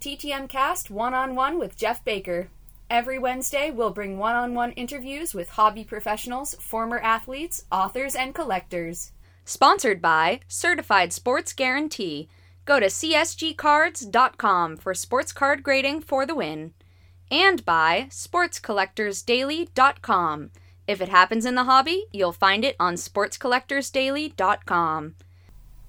TTM Cast One on One with Jeff Baker. Every Wednesday, we'll bring one on one interviews with hobby professionals, former athletes, authors, and collectors. Sponsored by Certified Sports Guarantee. Go to csgcards.com for sports card grading for the win. And by sportscollectorsdaily.com. If it happens in the hobby, you'll find it on sportscollectorsdaily.com.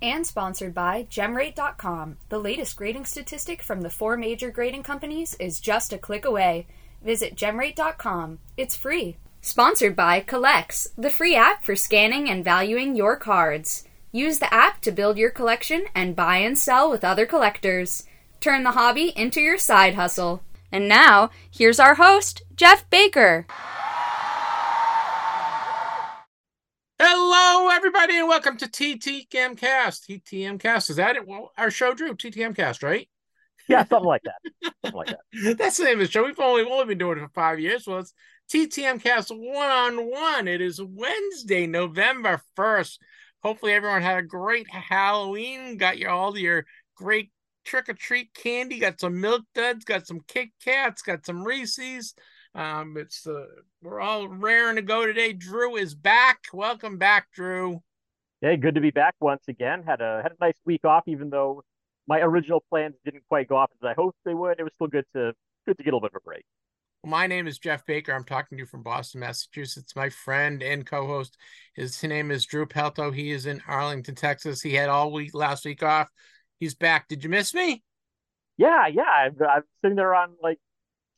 And sponsored by Gemrate.com. The latest grading statistic from the four major grading companies is just a click away. Visit Gemrate.com. It's free. Sponsored by Collx, the free app for scanning and valuing your cards. Use the app to build your collection and buy and sell with other collectors. Turn the hobby into your side hustle. And now, here's our host, Jeff Baker. Hello, everybody, and welcome to TTM Cast. TTM Cast is that it? Well, our show, Drew. TTM Cast, right? Yeah, something like that. Something like that. That's the name of the show. We've only only been doing it for five years. Well, it's TTM Cast one on one. It is Wednesday, November first. Hopefully, everyone had a great Halloween. Got your all your great trick or treat candy. Got some milk duds. Got some Kit Kats. Got some Reese's. Um, it's the we're all raring to go today. Drew is back. Welcome back, Drew. Hey, good to be back once again. Had a had a nice week off, even though my original plans didn't quite go off as I hoped they would. It was still good to good to get a little bit of a break. My name is Jeff Baker. I'm talking to you from Boston, Massachusetts. My friend and co-host, his name is Drew Pelto. He is in Arlington, Texas. He had all week last week off. He's back. Did you miss me? Yeah, yeah. I'm, I'm sitting there on like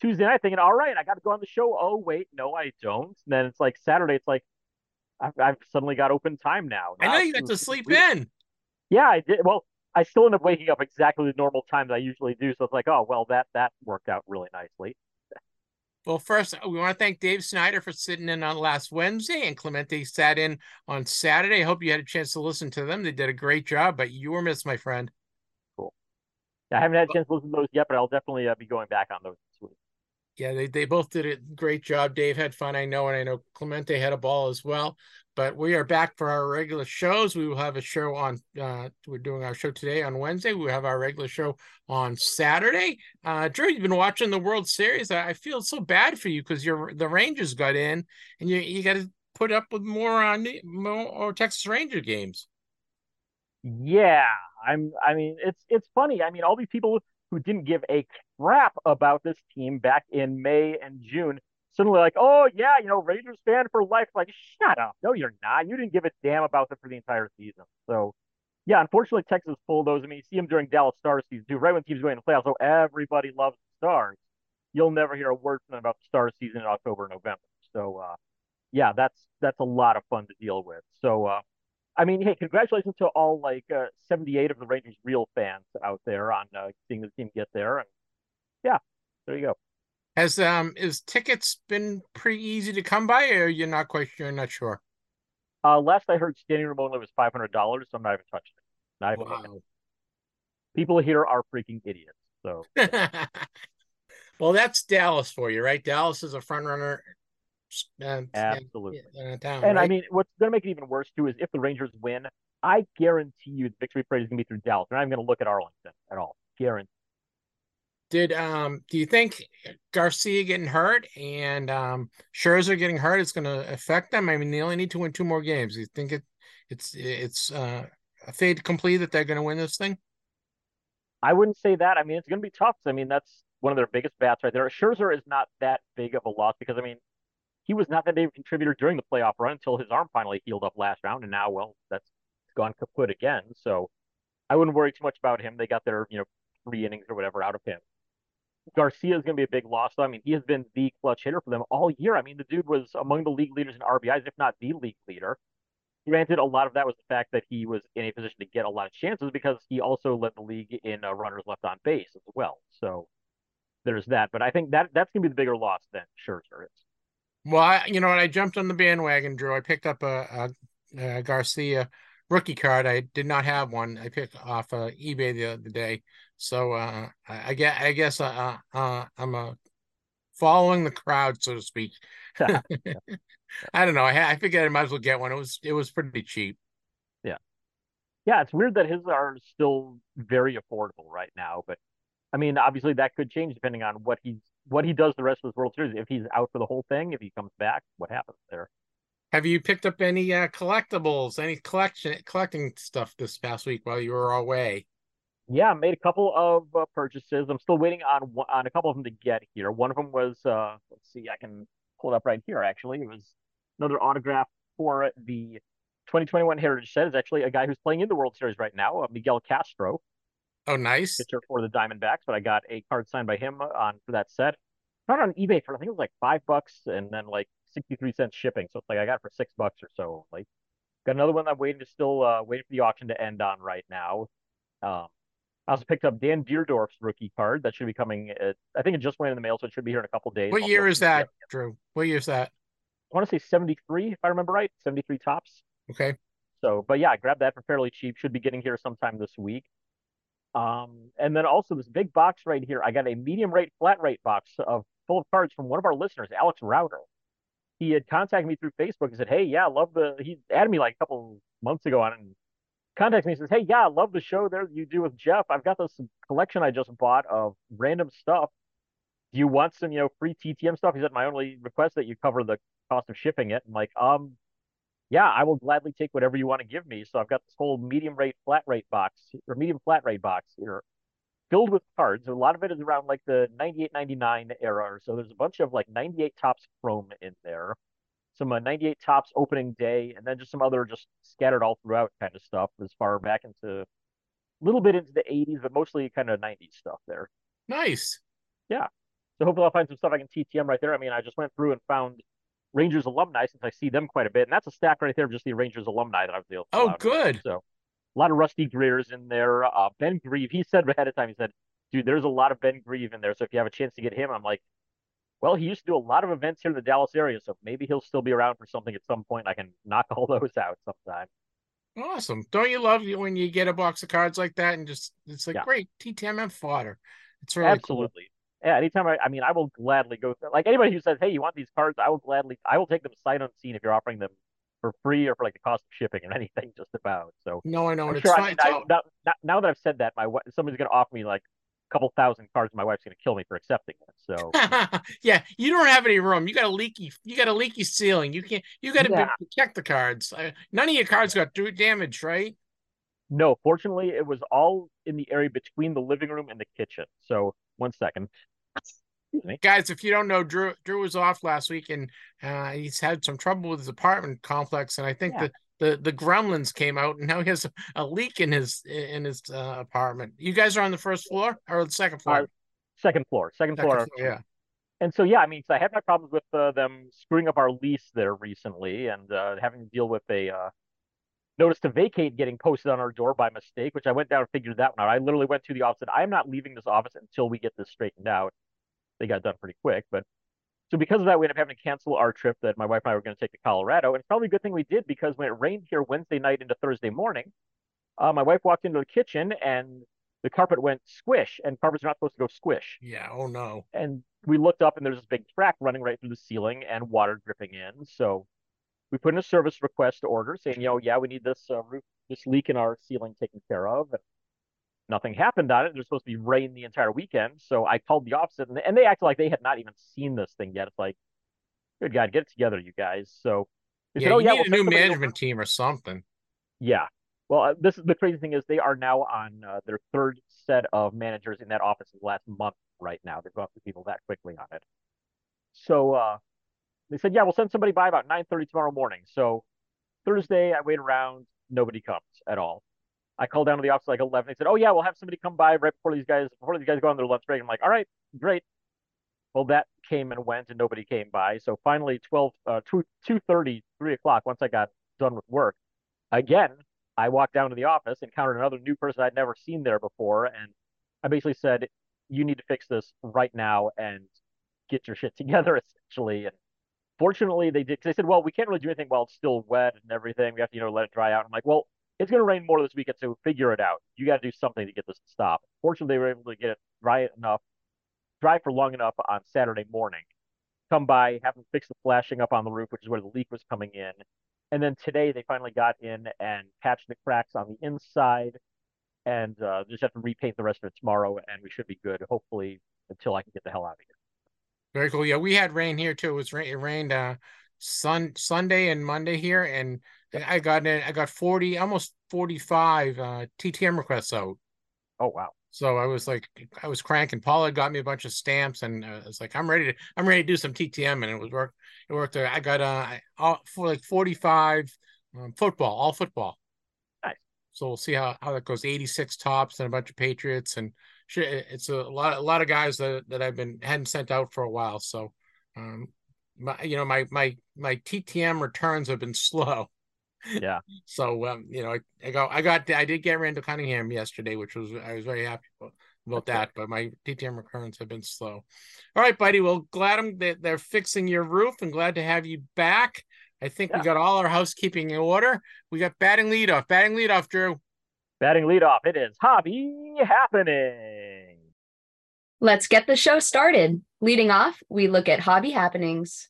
Tuesday night thinking, all right, I got to go on the show. Oh, wait, no, I don't. And then it's like Saturday, it's like, I've, I've suddenly got open time now. I know you got to sleep in. Yeah, I did. Well, I still end up waking up exactly the normal time that I usually do. So it's like, oh, well, that that worked out really nicely. Well, first, we want to thank Dave Snyder for sitting in on last Wednesday, and Clemente sat in on Saturday. I hope you had a chance to listen to them. They did a great job, but you were missed, my friend. Cool. I haven't had a chance to listen to those yet, but I'll definitely uh, be going back on those this week yeah, they, they both did a great job. Dave had fun, I know, and I know Clemente had a ball as well. But we are back for our regular shows. We will have a show on. Uh, we're doing our show today on Wednesday. We have our regular show on Saturday. Uh, Drew, you've been watching the World Series. I, I feel so bad for you because your the Rangers got in, and you you got to put up with more on more or Texas Ranger games. Yeah, I'm. I mean, it's it's funny. I mean, all these people who didn't give a crap about this team back in May and June suddenly like, oh yeah, you know, Rangers fan for life. Like, shut up. No, you're not. You didn't give a damn about them for the entire season. So yeah, unfortunately Texas pulled those. I mean, you see them during Dallas Stars season too, right when teams going to playoffs. So everybody loves the stars. You'll never hear a word from them about the stars season in October, November. So uh yeah, that's that's a lot of fun to deal with. So uh I mean, hey, congratulations to all like uh, 78 of the Rangers real fans out there on uh, seeing the team get there. And yeah, there you go. Has um is tickets been pretty easy to come by, or you're not quite you're not sure? Uh, last I heard, standing room only was five hundred dollars, so I'm not even touching it. Not even wow. People here are freaking idiots. So. well, that's Dallas for you, right? Dallas is a front runner uh, Absolutely. and right? I mean, what's going to make it even worse too is if the Rangers win, I guarantee you the victory parade is going to be through Dallas. They're not even going to look at Arlington at all. Guarantee. Did um do you think Garcia getting hurt and um Scherzer getting hurt is going to affect them? I mean, they only need to win two more games. Do you think it it's it's uh, a fade complete that they're going to win this thing? I wouldn't say that. I mean, it's going to be tough. I mean, that's one of their biggest bats right there. Scherzer is not that big of a loss because I mean, he was not that big of a contributor during the playoff run until his arm finally healed up last round, and now, well, that's gone kaput again. So I wouldn't worry too much about him. They got their, you know, three innings or whatever out of him. Garcia is going to be a big loss. Though. I mean, he has been the clutch hitter for them all year. I mean, the dude was among the league leaders in RBIs, if not the league leader. Granted, a lot of that was the fact that he was in a position to get a lot of chances because he also led the league in uh, runners left on base as well. So there's that. But I think that that's going to be the bigger loss than Scherzer is. Well, I, you know what? I jumped on the bandwagon, Drew. I picked up a, a, a, Garcia rookie card. I did not have one. I picked off uh, eBay the other day. So uh, I, I, guess I guess uh, uh, I'm a following the crowd, so to speak. I don't know. I, I figured I might as well get one. It was it was pretty cheap. Yeah, yeah. It's weird that his are still very affordable right now, but I mean, obviously that could change depending on what he's what he does the rest of this World Series. If he's out for the whole thing, if he comes back, what happens there? Have you picked up any uh, collectibles, any collection collecting stuff this past week while you were away? Yeah, I made a couple of uh, purchases. I'm still waiting on on a couple of them to get here. One of them was uh, let's see, I can pull it up right here. Actually, it was another autograph for the 2021 Heritage set. Is actually a guy who's playing in the World Series right now, uh, Miguel Castro. Oh, nice pitcher for the Diamondbacks. But I got a card signed by him on for that set. Not on eBay for I think it was like five bucks, and then like 63 cents shipping. So it's like I got it for six bucks or so. Like got another one I'm waiting to still uh, waiting for the auction to end on right now. Um, I also picked up Dan Dierdorf's rookie card that should be coming. At, I think it just went in the mail, so it should be here in a couple days. What year is that, Drew? What year is that? I want to say 73, if I remember right. 73 Topps. Okay. So, but yeah, I grabbed that for fairly cheap. Should be getting here sometime this week. Um, and then also this big box right here. I got a medium rate, flat rate box of full of cards from one of our listeners, Alex Router he had contacted me through Facebook and said, "Hey, yeah, I love the." He added me like a couple months ago on and contacted me and says, "Hey, yeah, I love the show there you do with Jeff. I've got this collection I just bought of random stuff. Do you want some, you know, free TTM stuff?" He said, "My only request that you cover the cost of shipping it." I'm like, um, yeah, I will gladly take whatever you want to give me. So I've got this whole medium rate flat rate box or medium flat rate box here filled with cards. A lot of it is around like the 98 99 era. So there's a bunch of like 98 Topps chrome in there, some uh, 98 Topps opening day, and then just some other just scattered all throughout kind of stuff as far back into a little bit into the 80s, but mostly kind of 90s stuff there. Nice. Yeah. So hopefully I'll find some stuff I can TTM right there. I mean, I just went through and found Rangers alumni since I see them quite a bit, and that's a stack right there of just the Rangers alumni that I was able. To oh, good. So a lot of Rusty Greers in there. Uh, ben Grieve, he said ahead of time, he said, dude, there's a lot of Ben Grieve in there. So if you have a chance to get him, I'm like, well, he used to do a lot of events here in the Dallas area, so maybe he'll still be around for something at some point. I can knock all those out sometime. Awesome. Don't you love when you get a box of cards like that and just it's like yeah. great TTMM fodder. It's really absolutely. Cool. Yeah, anytime I, I mean, I will gladly go. Like anybody who says, "Hey, you want these cards?" I will gladly, I will take them sight unseen if you're offering them for free or for like the cost of shipping or anything, just about. So no, I know. I'm sure. I mean, I, now, now, that I've said that, my somebody's going to offer me like couple thousand cards. My wife's going to kill me for accepting it. So yeah, you don't have any room. You got a leaky. You got a leaky ceiling. You can't. You got to yeah. protect the cards. None of your cards got through damage, right? No, fortunately, it was all in the area between the living room and the kitchen. So one second. Guys, if you don't know, Drew Drew was off last week and uh, he's had some trouble with his apartment complex, and I think yeah. the, the the gremlins came out, and now he has a, leak in his in his uh, apartment. You guys are on the first floor or the second floor? Uh, second floor, second, second floor. floor. Yeah. And so yeah, I mean, so I had my problems with uh, them screwing up our lease there recently, and uh, having to deal with a uh, notice to vacate getting posted on our door by mistake, which I went down and figured that one out. I literally went to the office and I am not leaving this office until we get this straightened out they got done pretty quick. But so because of that, we ended up having to cancel our trip that my wife and I were going to take to Colorado. And it's probably a good thing we did because when it rained here Wednesday night into Thursday morning, uh, my wife walked into the kitchen and the carpet went squish, and carpets are not supposed to go squish. Yeah. Oh no. And we looked up and there's this big track running right through the ceiling and water dripping in. So we put in a service request order saying, you know, yeah, we need this uh, roof, this leak in our ceiling taken care of. And nothing happened on it. There's supposed to be rain the entire weekend. So I called the office and, and they acted like they had not even seen this thing yet. It's like, good God, get it together, you guys. So they yeah, said, oh, yeah, we'll a new management team or something. Yeah. Well, uh, this is the crazy thing is they are now on uh, their third set of managers in that office in the last month right now. They've gone through people that quickly on it. So uh, they said, yeah, we'll send somebody by about 9.30 tomorrow morning. So Thursday, I wait around. Nobody comes at all. I called down to the office like 11. They said, "Oh yeah, we'll have somebody come by right before these guys before these guys go on their lunch break." I'm like, "All right, great." Well, that came and went, and nobody came by. So finally, 12, uh, 2, 2.30, 3 o'clock, once I got done with work, again, I walked down to the office, encountered another new person I'd never seen there before, and I basically said, "You need to fix this right now and get your shit together," essentially. And fortunately, they did. Cause they said, "Well, we can't really do anything while it's still wet and everything. We have to, you know, let it dry out." I'm like, "Well." It's going to rain more this weekend, so figure it out. You got to do something to get this to stop. Fortunately, they were able to get it dry enough, dry for long enough on Saturday morning. Come by, have them fix the flashing up on the roof, which is where the leak was coming in. And then today they finally got in and patched the cracks on the inside. and uh, just have to repaint the rest of it tomorrow, and we should be good. Hopefully, until I can get the hell out of here. Very cool. Yeah, we had rain here too. It was rain. It rained uh, sun Sunday and Monday here, and I got in. I got forty, almost forty five uh, TTM requests out. Oh wow! So I was like, I was cranking. Paula got me a bunch of stamps, and uh, I was like, I'm ready to, I'm ready to do some TTM, and it was work. It worked. I got uh, all, for like 45 um, football, all football. Nice. So we'll see how how that goes. 86 Topps and a bunch of Patriots, and it's a lot, a lot of guys that that I've been hadn't sent out for a while. So, um, my, you know, my my my TTM returns have been slow. Yeah. so um, you know, I, I got I got I did get Randall Cunningham yesterday, which was I was very happy about, about that. But my TTM recurrence have been slow. All right, buddy. Well, glad I'm that they're fixing your roof, and glad to have you back. I think yeah. we got all our housekeeping in order. We got batting leadoff. Batting leadoff, Drew. Batting leadoff. It is hobby happening. Let's get the show started. Leading off, we look at hobby happenings.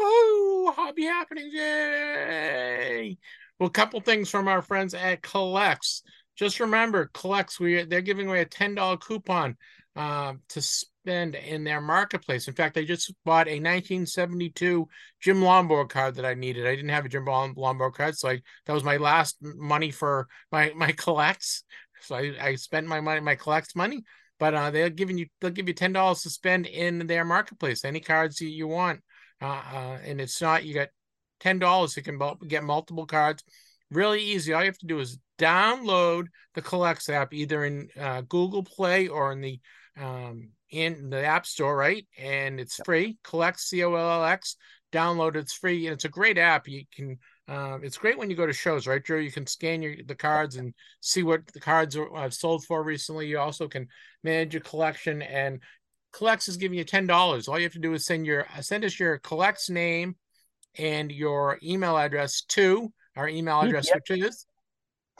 Woo! Hobby happenings! Yay! Well, a couple things from our friends at Collx. Just remember, Collx, we they're giving away a ten dollar coupon uh, to spend in their marketplace. In fact, I just bought a 1972 Jim Lombard card that I needed. I didn't have a Jim Lombard card, so I, that was my last money for my my Collx. So I, I spent my money, my Collx money. But uh, they're giving you they'll give you ten dollars to spend in their marketplace. Any cards you, you want. Uh, uh, and it's not you got ten dollars you can get multiple cards. Really easy. All you have to do is download the Collx app either in uh, google play or in the um, in the app store right? And it's free. Collx c-o-l-l-x download it's free and it's a great app. You can uh, it's great when you go to shows right joe you can scan your the cards and see what the cards are uh, sold for recently. You also can manage your collection and Collx is giving you ten dollars. All you have to do is send your send us your Collx name and your email address to our email address, TTM, which is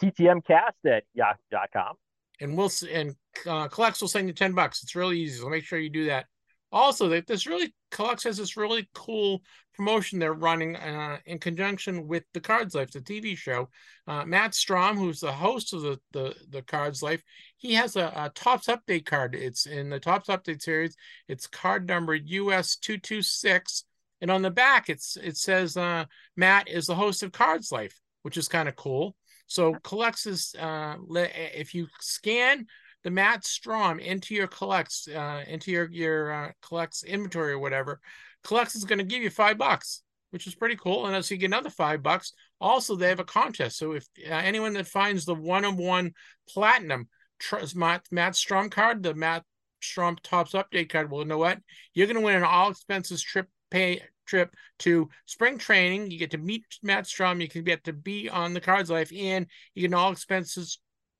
ttmcast at yahoo.com. And we'll and uh, Collx will send you ten bucks. It's really easy. So make sure you do that. Also, this really Collx has this really cool promotion they're running uh, in conjunction with the Cards Life, the TV show. Uh, Matt Strom, who's the host of the the, the Cards Life, he has a, a Topps Update card. It's in the Topps Update series. It's card number US two two six, and on the back it's it says uh, Matt is the host of Cards Life, which is kind of cool. So Collx is uh, if you scan the Matt Strom into your Collx uh, into your your uh, Collx inventory or whatever Collx is going to give you five bucks, which is pretty cool. And as you get another five bucks, also they have a contest. So if uh, anyone that finds the one of one platinum tr- Matt, Matt Strom card, the Matt Strom Topps Update card, well, you know what? You're going to win an all expenses trip pay trip to spring training. You get to meet Matt Strom. You can get to be on the Cards Life, and you get an all expenses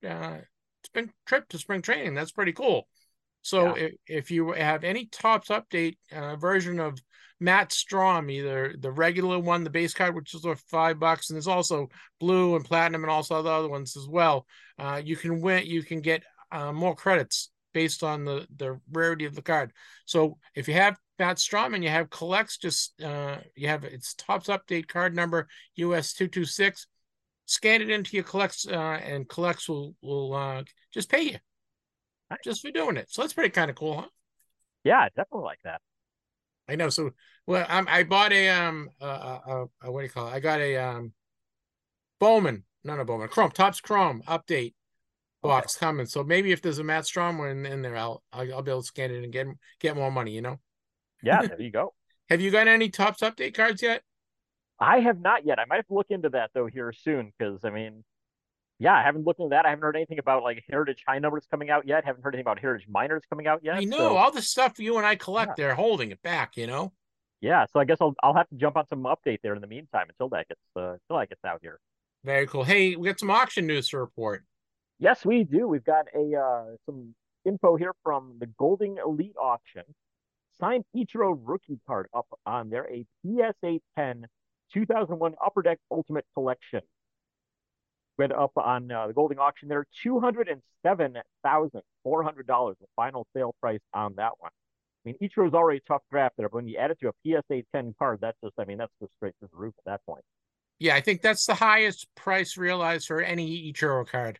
uh, spring trip to spring training. That's pretty cool. So yeah. if, if you have any Topps update uh, version of Matt Strom, either the regular one, the base card, which is worth five bucks, and there's also blue and platinum and also the other ones as well. Uh, you can win, you can get uh, more credits based on the the rarity of the card. So if you have Matt Strom and you have Collx, just uh, you have its Topps update card number US two two six. Scan it into your Collx, uh, and Collx will will uh, just pay you just for doing it. So that's pretty kind of cool, huh? Yeah, definitely like that. I know. So, well, I'm, I bought a um, uh, uh, uh, what do you call it? I got a um, Bowman, not a Bowman, Chrome Topps Chrome update box okay. coming. So maybe if there's a Matt Strom one in there, I'll, I'll I'll be able to scan it and get get more money. You know. Yeah, there you go. have you got any Topps update cards yet? I have not yet. I might have to look into that though here soon because I mean, yeah, I haven't looked into that. I haven't heard anything about like Heritage High Numbers coming out yet. Haven't heard anything about Heritage Minors coming out yet. I know so, all the stuff you and I collect. Yeah. They're holding it back, you know. Yeah, so I guess I'll I'll have to jump on some update there in the meantime until that gets uh, until that gets out here. Very cool. Hey, we got some auction news to report. Yes, we do. We've got a uh, some info here from the Goldin Elite auction. Signed Ichiro rookie card up on there, a PSA 10 2001 Upper Deck Ultimate Collection. Went up on uh, the Goldin auction there, $207,400, the final sale price on that one. I mean, Ichiro's already a tough draft there, but when you add it to a PSA 10 card, that's just, I mean, that's just straight to the roof at that point. Yeah, I think that's the highest price realized for any Ichiro card,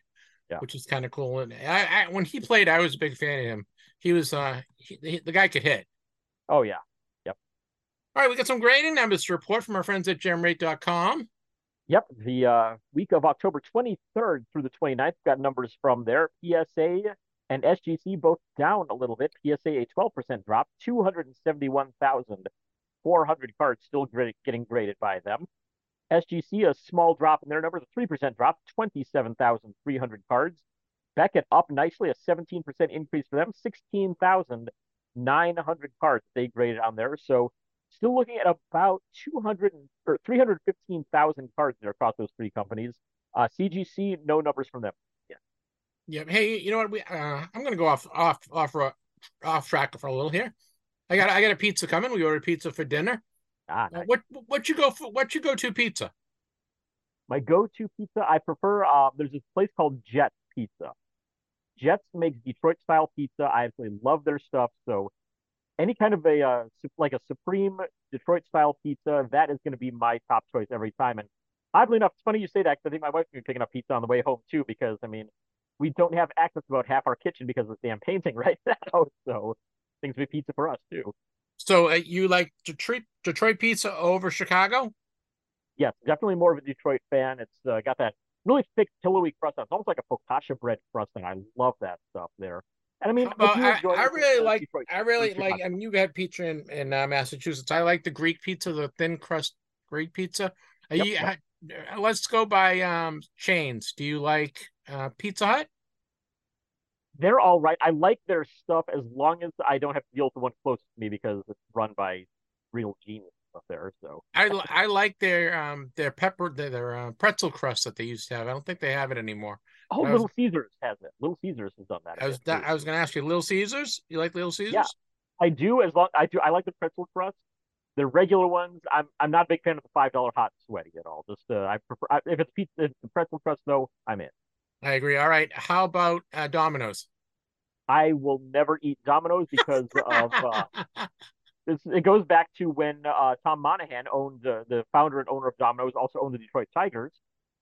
Yeah. which is kind of cool. And I, I, when he played, I was a big fan of him. He was, uh, he- the guy could hit. Oh, yeah. All right, we got some grading numbers to report from our friends at gemrate.com. Yep, the uh, week of October 23rd through the 29th got numbers from there. PSA and SGC both down a little bit. PSA a 12% drop, 271,400 cards still getting graded by them. SGC a small drop in their numbers, a 3% drop, 27,300 cards. Beckett up nicely, a 17% increase for them, 16,900 cards they graded on there. So still looking at about 200 or 315,000 cards there across those three companies. Uh, CGC, no numbers from them. Yeah. Hey, you know what? We, uh, I'm gonna go off, off, off, off track for a little here. I got, I got a pizza coming. We ordered pizza for dinner. Ah, Uh, what, what you go for? What you go to pizza? My go-to pizza, I prefer. Uh, there's this place called Jet Pizza. Jets makes Detroit-style pizza. I absolutely love their stuff. So, any kind of a uh, like a supreme Detroit-style pizza, that is going to be my top choice every time. And oddly enough, it's funny you say that because I think my wife's going to be picking up pizza on the way home too. Because I mean, we don't have access to about half our kitchen because of this damn painting right now. So, things be pizza for us too. So uh, you like Detroit, Detroit pizza over Chicago? yes, definitely more of a Detroit fan. It's uh, got that really thick, pillowy crust. on. It's almost like a focaccia bread crust, crusting. I love that stuff there. And I mean, about- I, I really like Detroit I really food like Chicago. I mean you had pizza in, in uh, Massachusetts. I like the Greek pizza, the thin crust Greek pizza. Yep, you- yep. uh, let's go by um chains. Do you like uh, Pizza Hut? They're all right. I like their stuff as long as I don't have to deal with the one closest to me because it's run by real genius up there. So I I like their um their pepper their, their uh, pretzel crust that they used to have. I don't think they have it anymore. Oh, was- Little Caesars has it. Little Caesars has done that. I was too. I was gonna ask you, Little Caesars. You like Little Caesars? Yeah, I do as long I do. I like the pretzel crust. The regular ones, I'm I'm not a big fan of the five dollar hot and sweaty at all. Just uh, I prefer I, if it's pizza, if the pretzel crust though, I'm in. I agree. All right. How about uh, Domino's? I will never eat Domino's because of uh, it's, it goes back to when uh, Tom Monaghan owned uh, the founder and owner of Domino's, also owned the Detroit Tigers,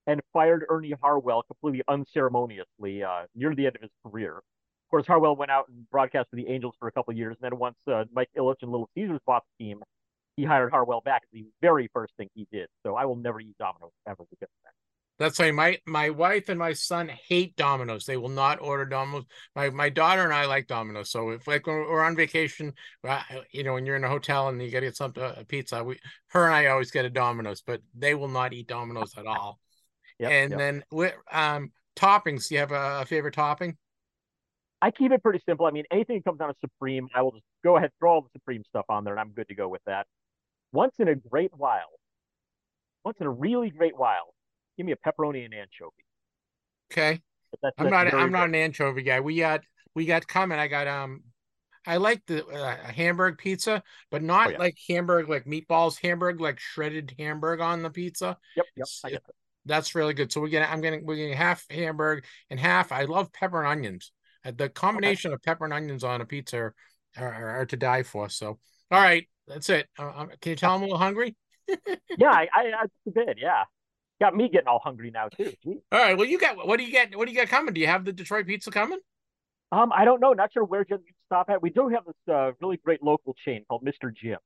and fired Ernie Harwell completely unceremoniously uh, near the end of his career. Of course, Harwell went out and broadcast for the Angels for a couple of years, and then once uh, Mike Ilitch and Little Caesars bought the team, he hired Harwell back as the very first thing he did. So I will never eat Domino's ever because of that. That's why my my wife and my son hate Domino's. They will not order Domino's. My my daughter and I like Domino's. So if like when we're on vacation, uh, you know, when you're in a hotel and you got to get something a pizza, we her and I always get a Domino's, but they will not eat Domino's at all. Yep, and yep. then with um toppings, do you have a, a favorite topping? I keep it pretty simple. I mean, anything that comes out of Supreme, I will just go ahead, throw all the Supreme stuff on there, and I'm good to go with that. Once in a great while, once in a really great while, give me a pepperoni and anchovy. Okay. That's, I'm that's not I'm not an anchovy guy. We got we got coming. I got um I like the uh, Hamburg pizza, but not Oh, yeah. like Hamburg like meatballs, Hamburg like shredded Hamburg on the pizza. Yep, yep. It's- I get that. That's really good. So we're getting I'm getting we're getting half hamburger and half. I love pepper and onions. Uh, The combination of pepper and onions on a pizza are, are, are to die for. So all right, that's it. Uh, um, can you tell I'm a little hungry? Yeah, I, I, I bit, yeah. Got me getting all hungry now too. Gee. All right. Well, you got what do you get? What do you got coming? Do you have the Detroit pizza coming? Um, I don't know, not sure where can stop at. We do have this uh, really great local chain called Mr. Jim.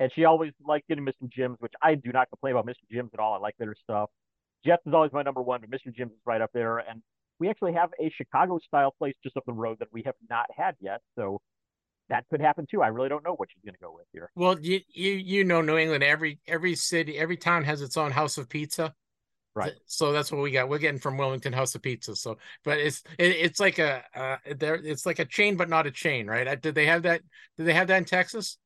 And she always liked getting Mr. Jim's, which I do not complain about Mr. Jim's at all. I like their stuff. Jets is always my number one, but Mr. Jim's is right up there. And we actually have a Chicago style place just up the road that we have not had yet. So that could happen too. I really don't know what she's going to go with here. Well, you you you know New England. Every every city, every town has its own house of pizza. Right. So that's what we got. We're getting from Wilmington House of Pizza. So, but it's it, it's like a uh, there. It's like a chain, but not a chain, right? Uh, Did they have that? Did they have that in Texas?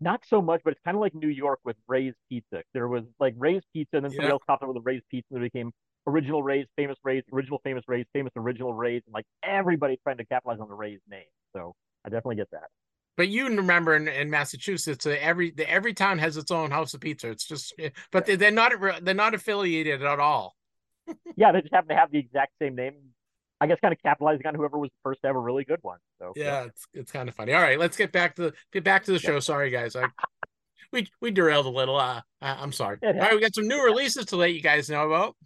Not so much, but it's kind of like New York with Ray's Pizza. There was like Ray's Pizza, and then somebody else popped up with a Ray's Pizza, and it became original Ray's, famous Ray's, original famous Ray's, famous original Ray's, and like everybody trying to capitalize on the Ray's name. So I definitely get that. But you remember in, in Massachusetts, uh, every the, every town has its own house of pizza. It's just, eh, but they, they're not they're not affiliated at all. Yeah, they just happen to have the exact same name. I guess kind of capitalizing on whoever was the first to have a really good one. So Yeah, it's it's kind of funny. All right, let's get back to the get back to the show. Sorry, guys, I we we derailed a little. Uh, I- I'm sorry. All right, we got some new releases to let you guys know about.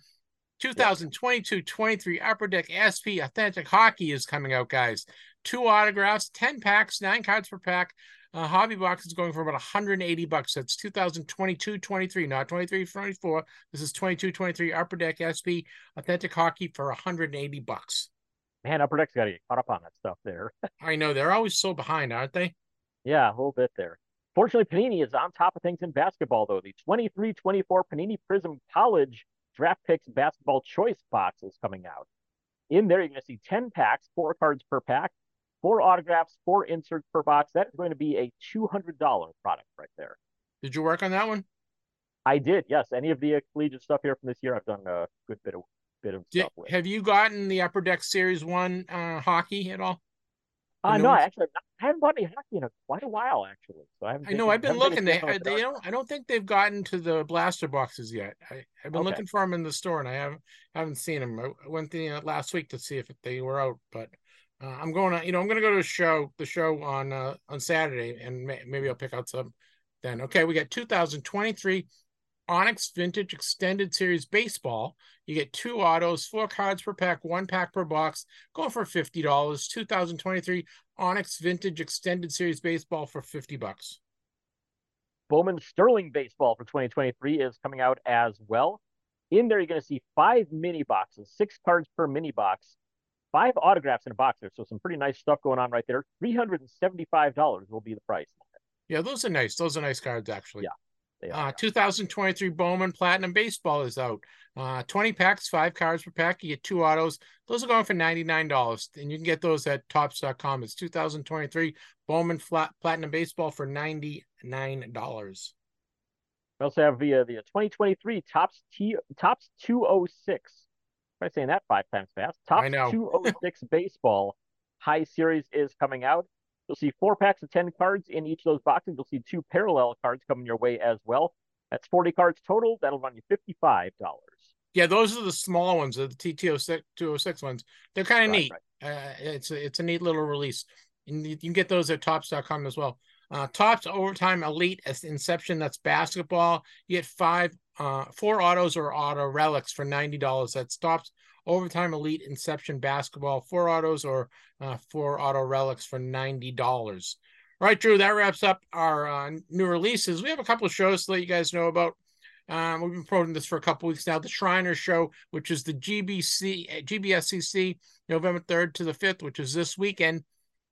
2022-23 Upper Deck SP Authentic Hockey is coming out, guys. Two autographs, 10 packs, nine cards per pack. Uh, hobby box is going for about 180 bucks. That's 2022-23, not 23-24. This is 22-23 Upper Deck SP Authentic Hockey for 180 bucks. man, Upper Deck's got to get caught up on that stuff there. I know they're always so behind, aren't they? Yeah, a little bit there. Fortunately, Panini is on top of things in basketball, though. The 23 24 Panini Prism College Draft Picks Basketball Choice box is coming out. In there, you're going to see 10 packs, four cards per pack, four autographs, four inserts per box. That is going to be a $200 product right there. Did you work on that one? I did, yes. Any of the uh, collegiate stuff here from this year, I've done a good bit of bit of Did, stuff with. have you gotten the Upper Deck Series One uh, hockey at all? Uh, no, I ones- actually I haven't bought any hockey in a, quite a while, actually. So I haven't. I know taken- I've been looking. They a they don't. I don't think they've gotten to the blaster boxes yet. I, I've been Okay. looking for them in the store, and I haven't haven't seen them. I went the uh, last week to see if they were out, but uh, I'm going to. You know, I'm going to go to a show. The show on uh, on Saturday, and may, maybe I'll pick out some. Then okay, we got 2023 Onyx Vintage Extended Series Baseball. You get two autos, four cards per pack, one pack per box, going for fifty dollars. 2023 Onyx Vintage Extended Series Baseball for fifty bucks. Bowman Sterling Baseball for 2023 is coming out as well. In there, you're going to see five mini boxes, six cards per mini box, five autographs in a box there. So some pretty nice stuff going on right there. $375 will be the price. Yeah, those are nice. Those are nice cards, actually. Yeah. Uh, 2023 Bowman Platinum Baseball is out. Uh, 20 packs, five cards per pack. You get two autos. Those are going for $99. And you can get those at topps.com. It's 2023 Bowman Flat Platinum Baseball for $99. We also have the, the 2023 Topps T Topps 206. Am saying that five times fast? Top 206 Baseball High Series is coming out. You'll see four packs of 10 cards in each of those boxes. You'll see two parallel cards coming your way as well. That's 40 cards total. That'll run you $55. Yeah, those are the small ones, the TT06 206 ones. They're kind of Right, neat. right. Uh, it's a, it's a neat little release. And you can get those at topps.com as well. Uh, Topps overtime elite inception. That's basketball. You get five, uh, four autos or auto relics for ninety dollars. That's Topps overtime elite inception basketball. Four autos or uh, four auto relics for ninety dollars. Right, Drew. That wraps up our uh, new releases. We have a couple of shows to let you guys know about. Um, we've been promoting this for a couple weeks now. The Shriner Show, which is the GBC GBSCC, November third to the fifth, which is this weekend.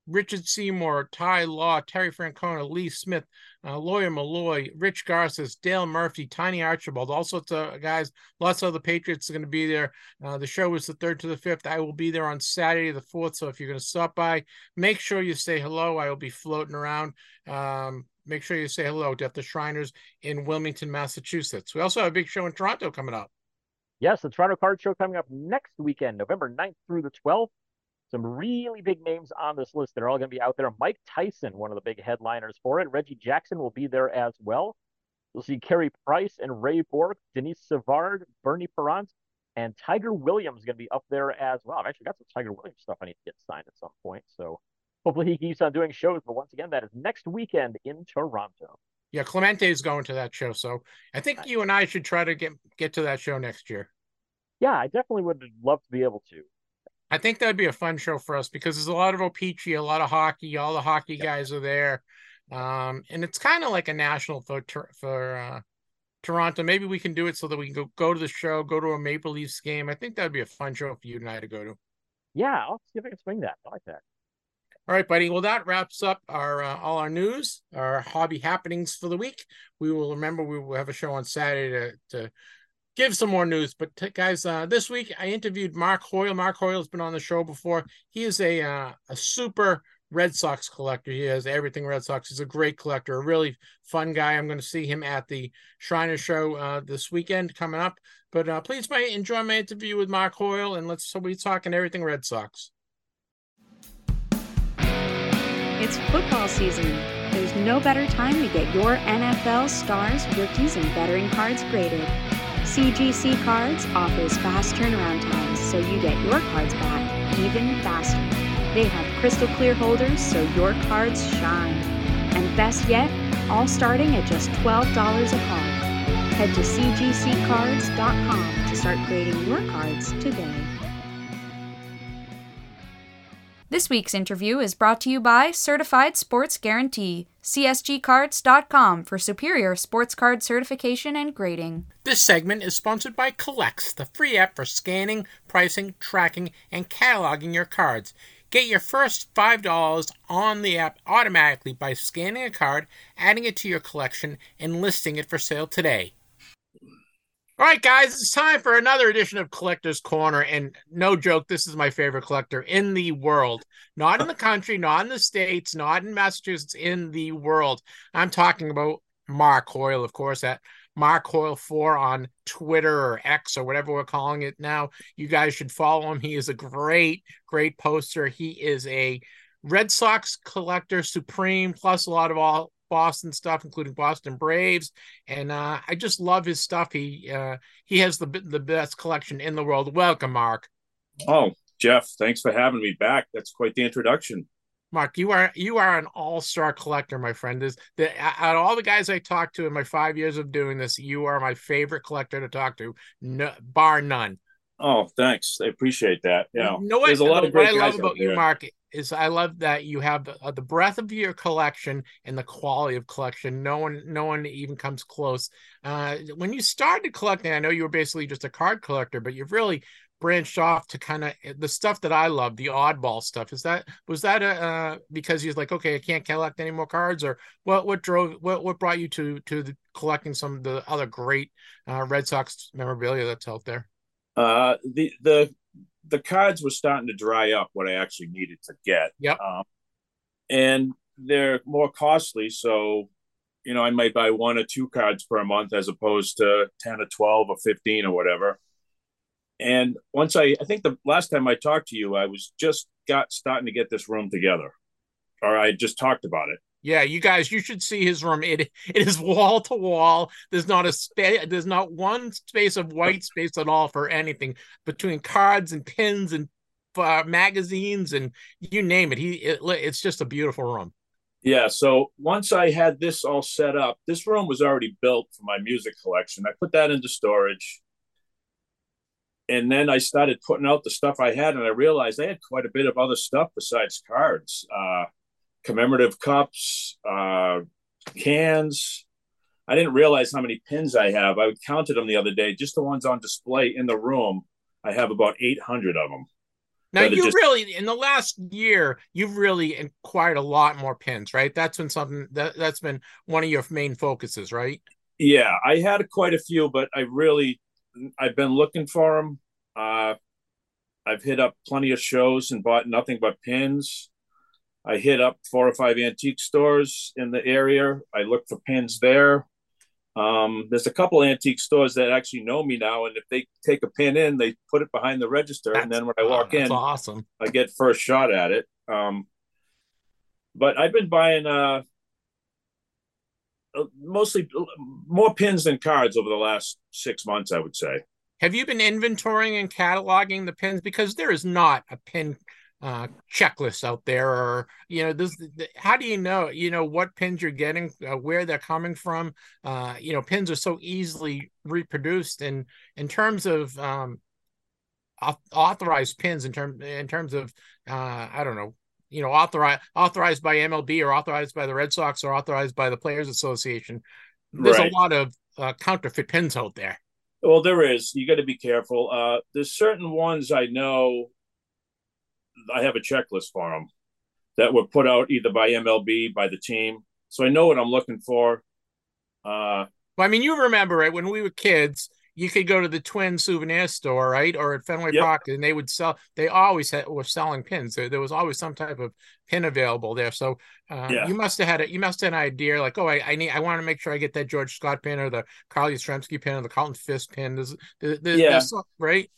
Richard Seymour, Ty Law, Terry Francona, Lee Smith, uh, Lawyer Milloy, Rich Garces, Dale Murphy, Tiny Archibald, all sorts of guys. Lots of the Patriots are going to be there. Uh, the show is the third to the fifth. I will be there on Saturday the fourth. So if you're going to stop by, make sure you say hello. I will be floating around. Um, make sure you say hello to the Shriners in Wilmington, Massachusetts. We also have a big show in Toronto coming up. Yes, the Toronto Card Show coming up next weekend, November 9th through the 12th. Some really big names on this list that are all going to be out there. Mike Tyson, one of the big headliners for it. Reggie Jackson will be there as well. You'll see Carey Price and Ray Bourque, Denis Savard, Bernie Parent, and Tiger Williams going to be up there as well. I've actually got some Tiger Williams stuff I need to get signed at some point. So hopefully he keeps on doing shows. But once again, that is next weekend in Toronto. Yeah, Clemente is going to that show. So I think you and I should try to get get to that show next year. Yeah, I definitely would love to be able to. I think that'd be a fun show for us because there's a lot of O-Pee-Chee, a lot of hockey. All the hockey Yeah. guys are there, um, and it's kind of like a national for for uh, Toronto. Maybe we can do it so that we can go go to the show, go to a Maple Leafs game. I think that'd be a fun show for you and I to go to. Yeah, I'll see if I can swing that. I like that. All right, buddy. Well, that wraps up our uh, all our news, our hobby happenings for the week. We will remember we will have a show on Saturday to, to give some more news. But t- guys, uh, this week I interviewed Mark Hoyle. Mark Hoyle has been on the show before. He is a uh, a super Red Sox collector. He has everything Red Sox. He's a great collector, a really fun guy. I'm going to see him at the Shriner Show uh, this weekend coming up. But uh, please enjoy my interview with Mark Hoyle, and let's so we talking everything Red Sox. It's football season. There's no better time to get your NFL stars, rookies, and veteran cards graded. CGC Cards offers fast turnaround times so you get your cards back even faster. They have crystal clear holders so your cards shine. And best yet, all starting at just $12 a card. Head to cgccards.com to start grading your cards today. This week's interview is brought to you by Certified Sports Guarantee, CSGCards.com for superior sports card certification and grading. This segment is sponsored by Collects, the free app for scanning, pricing, tracking, and cataloging your cards. Get your first $5 on the app automatically by scanning a card, adding it to your collection, and listing it for sale today. All right, guys, it's time for another edition of Collector's Corner. And no joke, this is my favorite collector in the world. Not in the country, not in the States, not in Massachusetts, in the world. I'm talking about Mark Hoyle, of course, at Mark Hoyle 4 on Twitter or X or whatever we're calling it now. You guys should follow him. He is a great, great poster. He is a Red Sox collector supreme, plus a lot of all Boston stuff, including Boston Braves, and uh, I just love his stuff. He uh, he has the the best collection in the world. Welcome, Mark. Oh, Jeff, thanks for having me back. That's quite the introduction. Mark, you are you are an all star collector, my friend. Is the out of all the guys I talked to in my five years of doing this, you are my favorite collector to talk to, no, bar none. Oh, thanks. I appreciate that. Yeah, you know what? There's a lot of great what I love about you, Mark, is I love that you have the, uh, the breadth of your collection and the quality of collection. No one, no one even comes close. Uh, when you started collecting, I know you were basically just a card collector, but you've really branched off to kind of eh, the stuff that I love, the oddball stuff. Is that was that a, uh, because you're like, okay, I can't collect any more cards, or what? What drove what? What brought you to to the, collecting some of the other great uh, Red Sox memorabilia that's out there? Uh, the the the cards were starting to dry up what I actually needed to get. Yep. Um, and they're more costly, so you know I might buy one or two cards per month as opposed to ten or twelve or fifteen or whatever. And once I, I think the last time I talked to you, I was just got starting to get this room together, or I just talked about it. Yeah, you guys, you should see his room. It it is wall to wall. There's not a space. There's not one space of white space at all for anything between cards and pins and uh, magazines and you name it. He it, it's just a beautiful room. Yeah. So once I had this all set up, this room was already built for my music collection. I put that into storage. And then I started putting out the stuff I had, and I realized I had quite a bit of other stuff besides cards. Uh, commemorative cups, uh, cans. I didn't realize how many pins I have. I counted them the other day, just the ones on display in the room. I have about 800 of them. Now you just... really in the last year you've really acquired a lot more pins, right? That's been something that that's been one of your main focuses, right? Yeah, I had quite a few, but I really I've been looking for them. Uh, I've hit up plenty of shows and bought nothing but pins. I hit up four or five antique stores in the area. I look for pins there. Um, there's a couple antique stores that actually know me now, and if they take a pin in, they put it behind the register, that's, and then when I walk in, awesome. I get first shot at it. Um, but I've been buying uh, uh, mostly more pins than cards over the last six months, I would say. Have you been inventorying and cataloging the pins? Because there is not a pin uh, checklists out there or you know this how do you know you know what pins you're getting uh, where they're coming from? Uh, you know pins are so easily reproduced and in terms of um, authorized pins in terms in terms of uh, I don't know you know authorized authorized by MLB or authorized by the Red Sox or authorized by the Players Association there's right. a lot of uh, counterfeit pins out there. Well there is. You got to be careful. Uh, there's certain ones I know I have a checklist for them that were put out either by MLB, by the team. So I know what I'm looking for. Uh, well, I mean, you remember it when we were kids. you could go to the Twin souvenir store, right, or at Fenway yep. Park, and they would sell. They always had, were selling pins. There, there was always some type of pin available there. So uh, yeah. you must have had a, you must have an idea like, oh, I, I need, I want to make sure I get that George Scott pin or the Carl Yastrzemski pin or the Carlton Fisk pin. There's, there's, yeah. There's, right.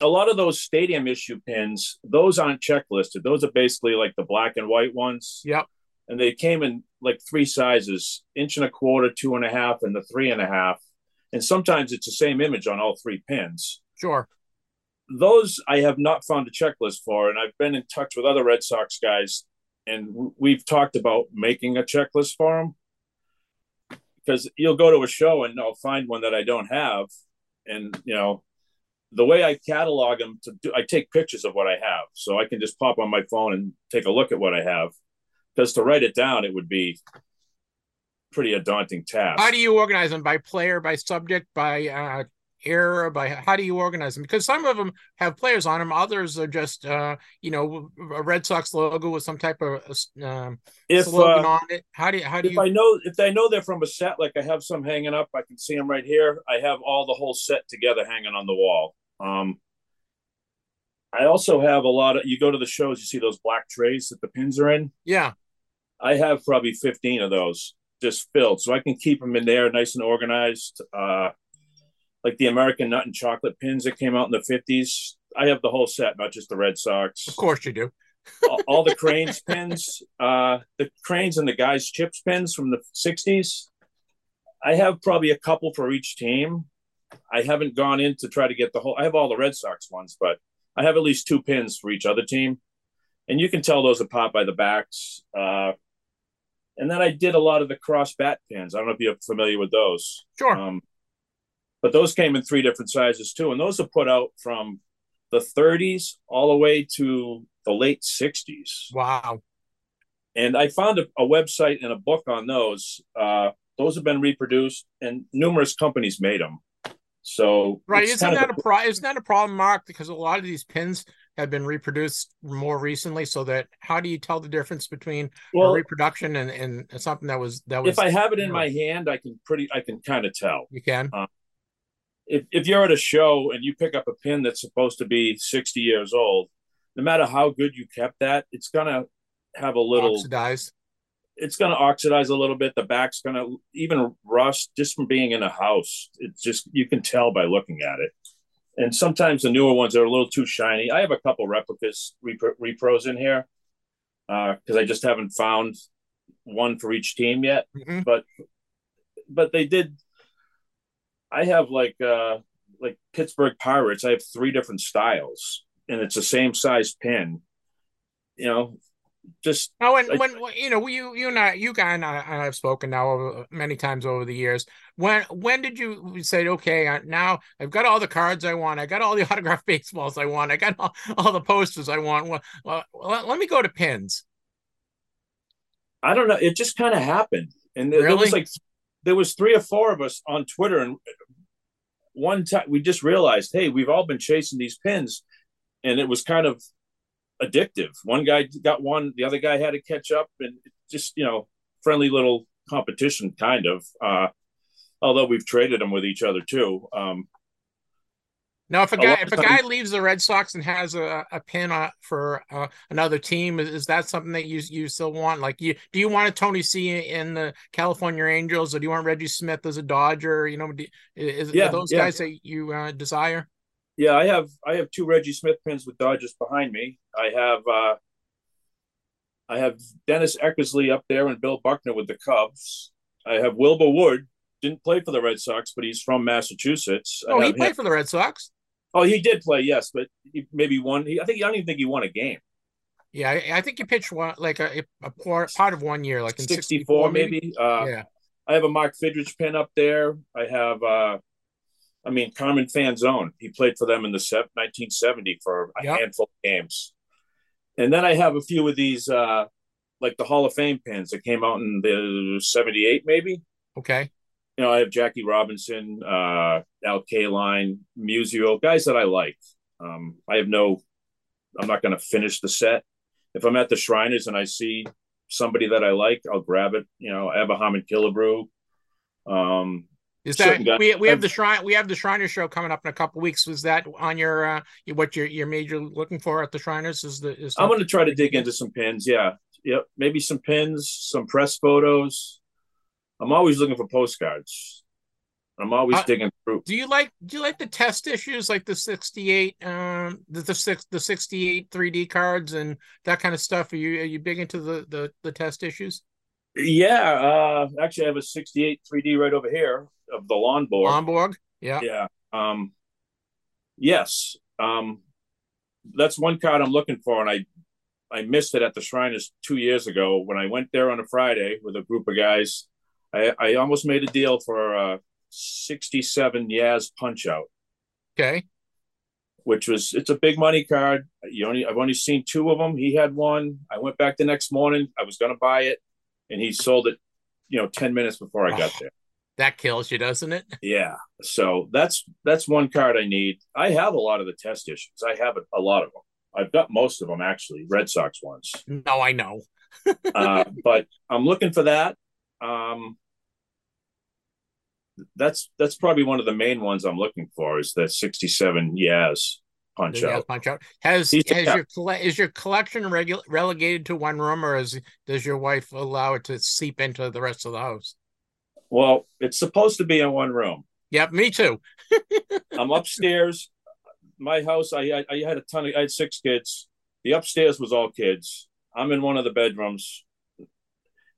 A lot of those stadium issue pins, those aren't checklisted. Those are basically like the black and white ones. Yep. And they came in like three sizes: inch and a quarter, two and a half, and the three and a half and sometimes it's the same image on all three pins. Sure. Those I have not found a checklist for, and I've been in touch with other Red Sox guys, and we've talked about making a checklist for them. Because you'll go to a show and I'll find one that I don't have, and you know, the way I catalog them to do, I take pictures of what I have, so I can just pop on my phone and take a look at what I have. Because to write it down, it would be pretty a daunting task. How do you organize them by player, by subject, by uh, era? By how do you organize them? Because some of them have players on them, others are just uh, you know a Red Sox logo with some type of um, if, slogan uh, on it. How do you how do if you? I know if I know they're from a set, like I have some hanging up, I can see them right here. I have all the whole set together hanging on the wall. Um, I also have a lot of. You go to the shows, you see those black trays that the pins are in. Yeah, I have probably fifteen of those just filled, so I can keep them in there nice and organized. Uh, like the American nut and chocolate pins that came out in the fifties. I have the whole set, not just the Red Sox. Of course, you do. all, all, the cranes pins, uh, the cranes and the guys' chips pins from the '60s. I have probably a couple for each team. I haven't gone in to try to get the whole. I have all the Red Sox ones, but I have at least two pins for each other team, and you can tell those apart by the backs. Uh, and then I did a lot of the cross bat pins. I don't know if you're familiar with those. Sure. Um, but those came in three different sizes too, and those are put out from the 30s all the way to the late 60s. Wow. And I found a, a website and a book on those. Uh, those have been reproduced, and numerous companies made them. So right, isn't that a, a pro- isn't that a problem, Mark? Because a lot of these pins have been reproduced more recently so that how do you tell the difference between well, reproduction and, and something that was that was if i have it in my hand i can pretty i can kind of tell you can uh, if, if you're at a show and you pick up a pin that's supposed to be 60 years old no matter how good you kept that it's gonna have a little oxidized it's gonna oxidize a little bit the back's gonna even rust just from being in a house it's just you can tell by looking at it and sometimes the newer ones are a little too shiny. I have a couple replicas repro, repros in here because uh, I just haven't found one for each team yet. Mm-hmm. But but they did. I have like uh like Pittsburgh Pirates. I have three different styles, and it's the same size pin. You know, just oh, and when you know you you and I, you guy and I, I have spoken now over, many times over the years. When when did you say okay now I've got all the cards I want, I got all the autographed baseballs I want, I got all, all the posters I want. Well, well, let, let me go to pins. I don't know. It just kind of happened, and really? there was like there was three or four of us on Twitter, and one time we just realized, hey, we've all been chasing these pins, and it was kind of addictive. One guy got one, the other guy had to catch up, and just you know, friendly little competition, kind of. Uh, although we've traded them with each other too. Um, now, if a guy if a guy leaves the Red Sox and has a, a pin uh, for uh, another team, is, is, that something that you you still want? Like, you do you want a Tony C in the California Angels, or do you want Reggie Smith as a Dodger? You know, is, yeah, those yeah. guys that you uh, desire? Yeah, I have I have two Reggie Smith pins with Dodgers behind me. I have uh I have Dennis Eckersley up there and Bill Buckner with the Cubs. I have Wilbur Wood, didn't play for the Red Sox, but he's from Massachusetts. Oh, he played him. for the Red Sox. Oh, he did play, yes, but he maybe won. He, I think I don't even think he won a game. Yeah, I, I think he pitched one like a, a part, part of one year, like in 64, 64 maybe. maybe. Uh, yeah. I have a Mark Fidrych pin up there. I have uh, I mean, Carmen Fanzone. He played for them in the 1970 for a yep. handful of games. And then I have a few of these, uh, like the Hall of Fame pins that came out in the 78, maybe. Okay. You know, I have Jackie Robinson, uh, Al Kaline, Musial, guys that I like. Um, I have no, I'm not going to finish the set. If I'm at the Shriners and I see somebody that I like, I'll grab it. You know, I have a Harmon Killebrew. Um, Is that we we have the shrine we have the Shriners show coming up in a couple weeks. Was that on your uh what your your major looking for at the Shriners? Is the is I'm going to try to dig into some pins. Yeah, yep, maybe some pins, some press photos. I'm always looking for postcards. I'm always uh, digging through. Do you like do you like the test issues like the 68 um the the six the 68 3D cards and that kind of stuff? Are you are you big into the the, the test issues? Yeah, uh actually I have a 68 3D right over here of the Lonborg. Lonborg? Yeah. Yeah. Um yes. Um that's one card I'm looking for and I I missed it at the Shriners two years ago when I went there on a Friday with a group of guys. I, I almost made a deal for a 67 Yaz Punch Out. Okay. Which was it's a big money card. You only I've only seen two of them. He had one. I went back the next morning. I was gonna buy it, and he sold it, you know, 10 minutes before I oh, got there. That kills you, doesn't it? Yeah. So that's that's one card I need. I have a lot of the test issues. I have a, a lot of them. I've got most of them actually, Red Sox ones. No, I know. uh, but I'm looking for that. Um, that's that's probably one of the main ones I'm looking for is that 67 Yaz punch out. punch out. Has He's, has your is your collection regu- relegated to one room, or is does your wife allow it to seep into the rest of the house? Well, it's supposed to be in one room. Yep, me too. I'm upstairs. My house, I, I I had a ton of I had six kids. The upstairs was all kids. I'm in one of the bedrooms.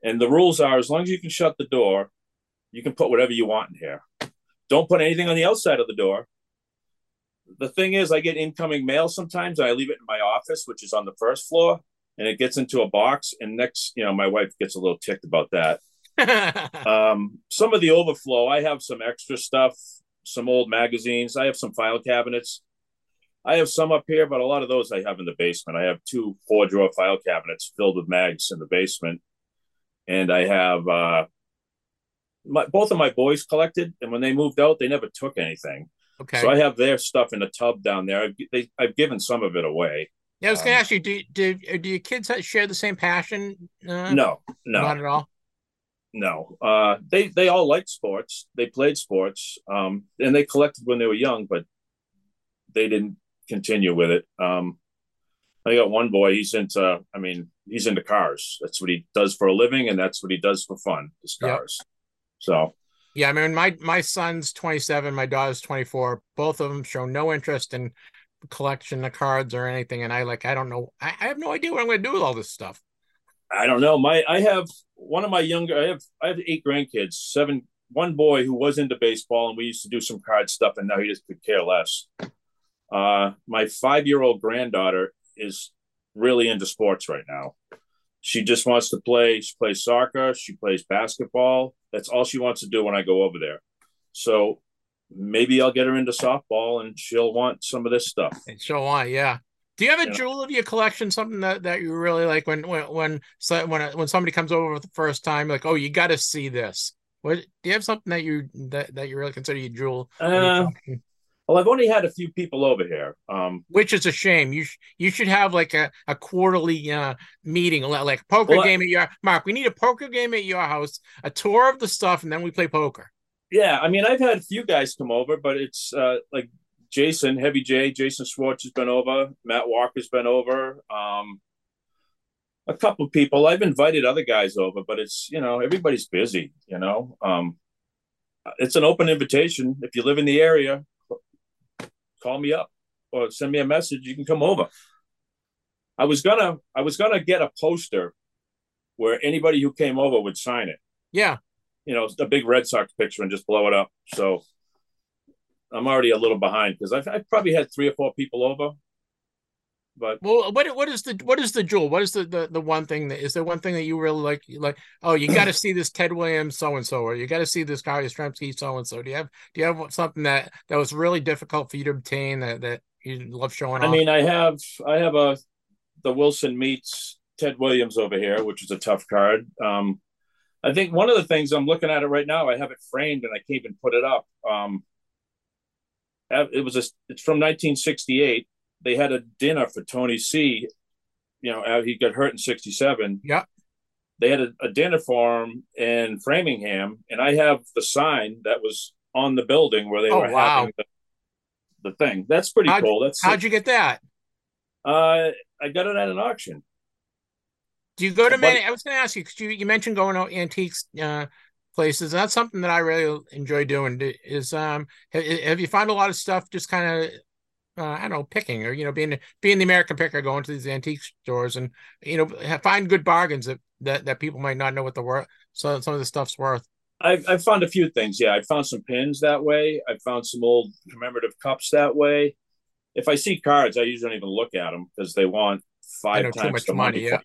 And the rules are as long as you can shut the door, you can put whatever you want in here. Don't put anything on the outside of the door. The thing is, I get incoming mail sometimes. I leave it in my office, which is on the first floor, and it gets into a box. And next, you know, my wife gets a little ticked about that. um, some of the overflow, I have some extra stuff, some old magazines. I have some file cabinets. I have some up here, but a lot of those I have in the basement. I have two four drawer file cabinets filled with mags in the basement. And I have uh, my, both of my boys collected, and when they moved out, they never took anything. Okay. So I have their stuff in a tub down there. I've, they, I've given some of it away. Yeah, I was going to um, ask you, do, do do your kids share the same passion? Uh, no, no, not at all. No, uh, they they all liked sports. They played sports, um, and they collected when they were young, but they didn't continue with it. Um, I got one boy. He's into. I mean, he's into cars. That's what he does for a living, and that's what he does for fun. His cars. Yep. So yeah, I mean my my son's 27, my daughter's 24. Both of them show no interest in collection of cards or anything, and I like I don't know. I, I have no idea what I'm going to do with all this stuff. I don't know. My I have one of my younger. I have I have eight grandkids. Seven. One boy who was into baseball, and we used to do some card stuff, and now he just could care less. Uh, my five year old granddaughter is really into sports right now. She just wants to play. She plays soccer. She plays basketball. That's all she wants to do when I go over there. So maybe I'll get her into softball and she'll want some of this stuff. And she'll want, yeah. Do you have a jewel of your collection? Something that, that you really like when when when when when somebody comes over for the first time, like, oh, you got to see this. What do you have something that you that, that you really consider your jewel? Uh, well, I've only had a few people over here, um, which is a shame. You sh- you should have like a, a quarterly uh, meeting, like a poker well, game at your Mark. We need a poker game at your house, a tour of the stuff, and then we play poker. Yeah, I mean, I've had a few guys come over, but it's uh, like Jason, Heavy J, Jason Schwartz has been over, Matt Walker's been over, um, a couple people. I've invited other guys over, but it's you know everybody's busy. You know, um, it's an open invitation. If you live in the area, call me up or send me a message. You can come over. I was gonna I was gonna get a poster where anybody who came over would sign it. Yeah. You know, a big Red Sox picture and just blow it up. So I'm already a little behind because I've, I've probably had three or four people over. But well, what what is the what is the jewel? What is the the, the one thing that is there one thing that you really like? Like, oh, you got to see this Ted Williams so and so, or you got to see this Guy Yastrzemski so and so. Do you have do you have something that that was really difficult for you to obtain that that you love showing? I off? mean, I have I have a the Wilson meets Ted Williams over here, which is a tough card. Um, I think one of the things I'm looking at it right now, I have it framed and I can't even put it up. Um, it was a, it's from 1968 they had a dinner for Tony C. You know, he got hurt in '67. Yeah. They had a, a, dinner for him in Framingham, and I have the sign that was on the building where they Oh, were wow. having the, the thing. That's pretty How'd- cool. That's How'd you get that? uh, I got it at an auction. Do you go to many? I was going to ask you because you, you mentioned going to antiques uh, places. That's something that I really enjoy doing. Is um have, have you found a lot of stuff just kind of uh, I don't know picking or you know being being the American picker, going to these antique stores and you know find good bargains that that, that people might not know what the worth so some of the stuff's worth. I've, I've found a few things. Yeah, I found some pins that way. I found some old commemorative cups that way. If I see cards, I usually don't even look at them because they want I five know too times much the money. Yeah,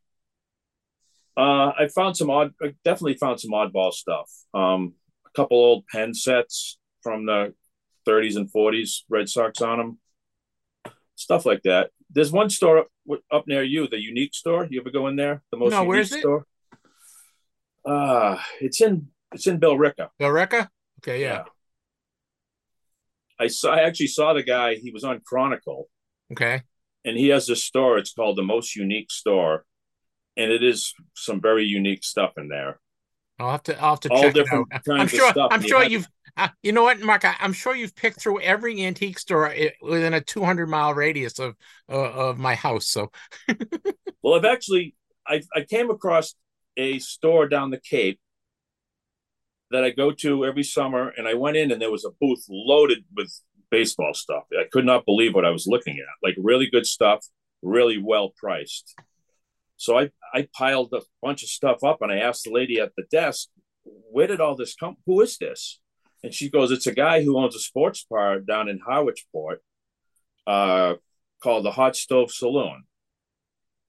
Uh, I found some odd. I definitely found some oddball stuff. Um, a couple old pen sets from the 30s and 40s, Red Sox on them, stuff like that. There's one store up, up near you, the Unique Store. You ever go in there? The most No, unique where's it? store. Uh it's in it's in Billerica. Billerica. Okay, yeah. I saw. I actually saw the guy. He was on Chronicle, Okay. and he has this store. It's called the Most Unique Store, and it is some very unique stuff in there. I'll have to I'll have to All check it different out. I'm sure stuff, I'm sure you've uh, you know what, Mark. I, I'm sure you've picked through every antique store within a 200 mile radius of uh, of my house. So Well, I've actually I I came across a store down the Cape that I go to every summer, and I went in, and there was a booth loaded with baseball stuff. I could not believe what I was looking at. Like really good stuff, really well priced. So I I piled a bunch of stuff up, and I asked the lady at the desk, "Where did all this come? Who is this?" And she goes, "It's a guy who owns a sports bar down in Harwichport, uh, called the Hot Stove Saloon."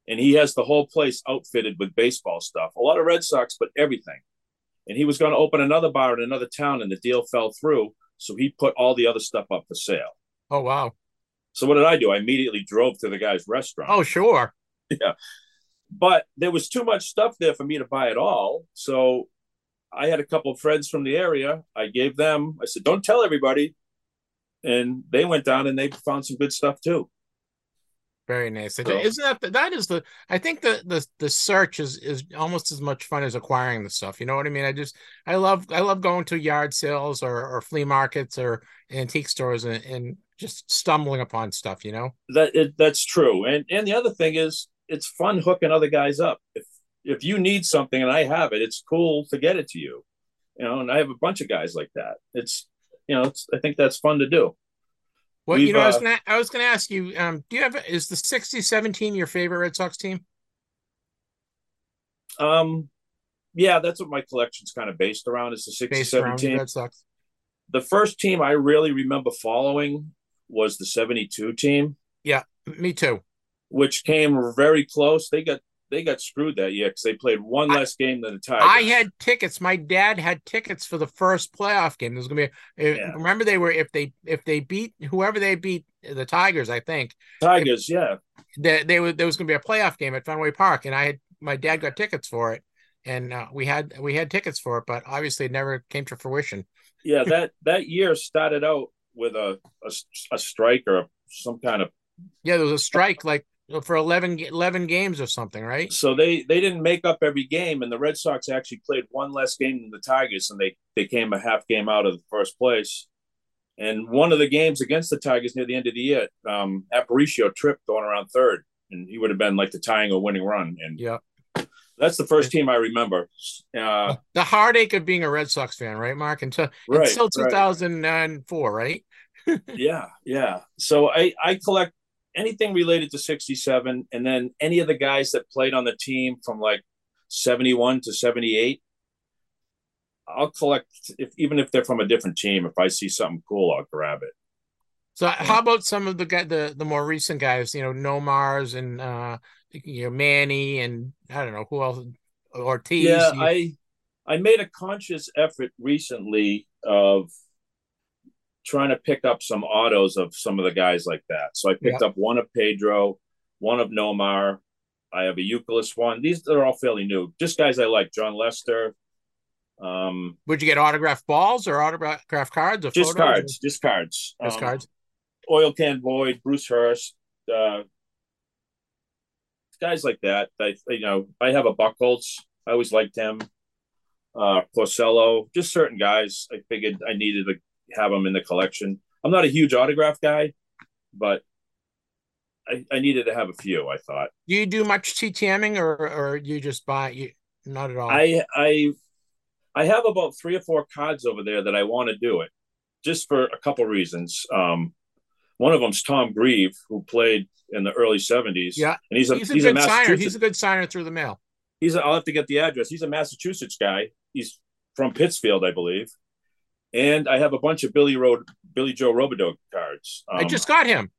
and he has the whole place outfitted with baseball stuff. A lot of Red Sox, but everything. And he was going to open another bar in another town, and the deal fell through. So he put all the other stuff up for sale. oh wow. So what did I do? I immediately drove to the guy's restaurant. Oh sure. But there was too much stuff there for me to buy it all. So I had a couple of friends from the area. I gave them, I said, don't tell everybody. And they went down and they found some good stuff too. Very nice. So- Isn't that the, that is the I think the the the search is is almost as much fun as acquiring the stuff. You know what I mean? I just I love I love going to yard sales or or flea markets or antique stores and, and just stumbling upon stuff. You know? that it, that's true. And and the other thing is, it's fun hooking other guys up. If if you need something and I have it, it's cool to get it to you. You know, and I have a bunch of guys like that. It's you know, it's I think that's fun to do. Well, you We've, know, I was uh, gonna I was gonna ask you. Um, do you have is the 60-17 your favorite Red Sox team? Um, yeah, that's what my collection's kind of based around. Is the sixty Based seven around team. Red Sox. The first team I really remember following was the seventy two team, Yeah, Me too. Which came very close. They got they got screwed that year because they played one I- less game than the Tigers. I had tickets. My dad had tickets for the first playoff game. There's gonna be. uh, Yeah. Remember, they were if they if they beat whoever they beat the Tigers, I think Tigers. Yeah, they, they were there was gonna be a playoff game at Fenway Park, and I had my dad got tickets for it, and uh, we had we had tickets for it, but obviously it never came to fruition. yeah. That that year started out with a a, a strike or some kind of Yeah, there was a strike like for 11, 11 games or something, right? so they they didn't make up every game and the red sox actually played one less game than the tigers and they they came a half game out of the first place and one of the games against the tigers near the end of the year um aparicio tripped going around third and he would have been like the tying or winning run and Yeah. that's the first team i remember uh The heartache of being a Red Sox fan, right, Mark? Until right, until right. 2004, right? yeah yeah so i i collect anything related to 67 and then any of the guys that played on the team from like 71 to 78 i'll collect if even if they're from a different team if i see something cool i'll grab it So how about some of the guy the the more recent guys, you know, Nomars and uh you know Manny and I don't know who else Ortiz. yeah you- i i made a conscious effort recently of trying to pick up some autos of some of the guys like that. So i picked up one of pedro one of nomar. I have a youkilis one. These are all fairly new. Just guys i like jon lester. Um would you get autographed balls or autographed cards or just cards just cards. Just Um, cards. oil can boyd bruce hurst uh guys like that. I, you know i have a buchholz. I always liked him. Uh porcello just certain guys. I figured i needed a have them in the collection. I'm not a huge autograph guy, but I, I needed to have a few. I thought. Do you do much TTMing, or or you just buy you? Not at all. I I I have about three or four cards over there that I want to do it, just for a couple reasons. Um, one of them's Tom Grieve, who played in the early '70s. Yeah, and he's a he's a he's good a signer. He's a good signer through the mail. He's a, I'll have to get the address. He's a Massachusetts guy. He's from Pittsfield, I believe. And I have a bunch of Billy Road Billy Joe Robidoux cards. I just got him.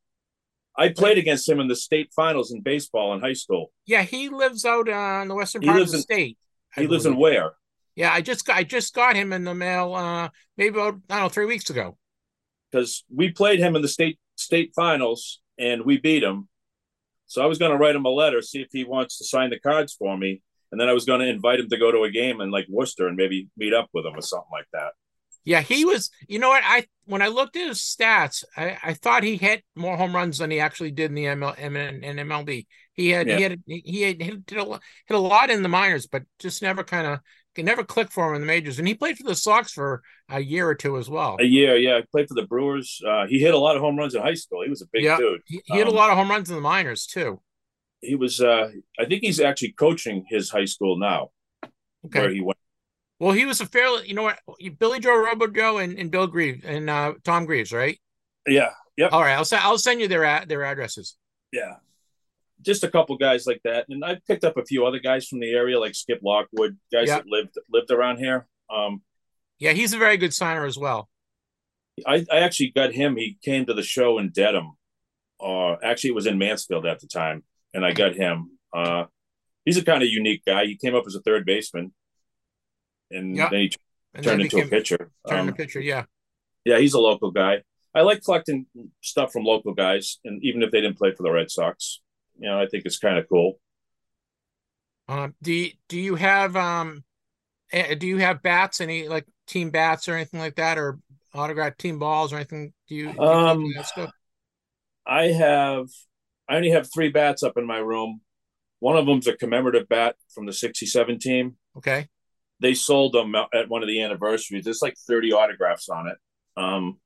I played against him in the state finals in baseball in high school. Yeah, he lives out uh, in the western part of the in- state. I He lives in believe. where? Yeah, I just got I just got him in the mail uh maybe about I don't know three weeks ago. Because we played him in the state state finals and we beat him. So I was going to write him a letter, see if he wants to sign the cards for me, and then I was going to invite him to go to a game in like Worcester and maybe meet up with him or something like that. Yeah, he was. You know what? I when I looked at his stats, I, I thought he hit more home runs than he actually did in the ML in, in MLB. He had he had he had hit a, hit a lot in the minors, but just never kind of never clicked for him in the majors. And he played for the Sox for a year or two as well. A year, yeah, played for the Brewers. Uh, he hit a lot of home runs in high school. He was a big Yeah. dude. He, he hit a Um, lot of home runs in the minors too. He was. Uh, I think he's actually coaching his high school now, where he went. Well, he was a fairly, you know what? Billy Joe Robojoe and, and Bill Grieve and uh, Tom Greaves, right? Yeah, yep, All right, I'll send I'll send you their ad, their addresses. yeah. Just a couple guys like that, and I've picked up a few other guys from the area, like Skip Lockwood, guys Yeah. that lived lived around here. Um, Yeah, he's a very good signer as well. I, I actually got him. He came to the show in Dedham. Uh, actually, it was in Mansfield at the time, and I got him. Uh, he's a kind of unique guy. He came up as a third baseman, and Yeah. then he And turned then into a pitcher. Turned Um, a pitcher, yeah. yeah, he's a local guy. I like collecting stuff from local guys, and even if they didn't play for the Red Sox, you know, I think it's kind of cool. Um, do you, do you have um, do you have bats? Any like team bats or anything like that, or autographed team balls or anything? Do you? do you Um, keep that stuff? I have, I only have three bats up in my room. One of them's a commemorative bat from the '67 team. Okay. They sold them at one of the anniversaries. There's like 30 autographs on it. Um,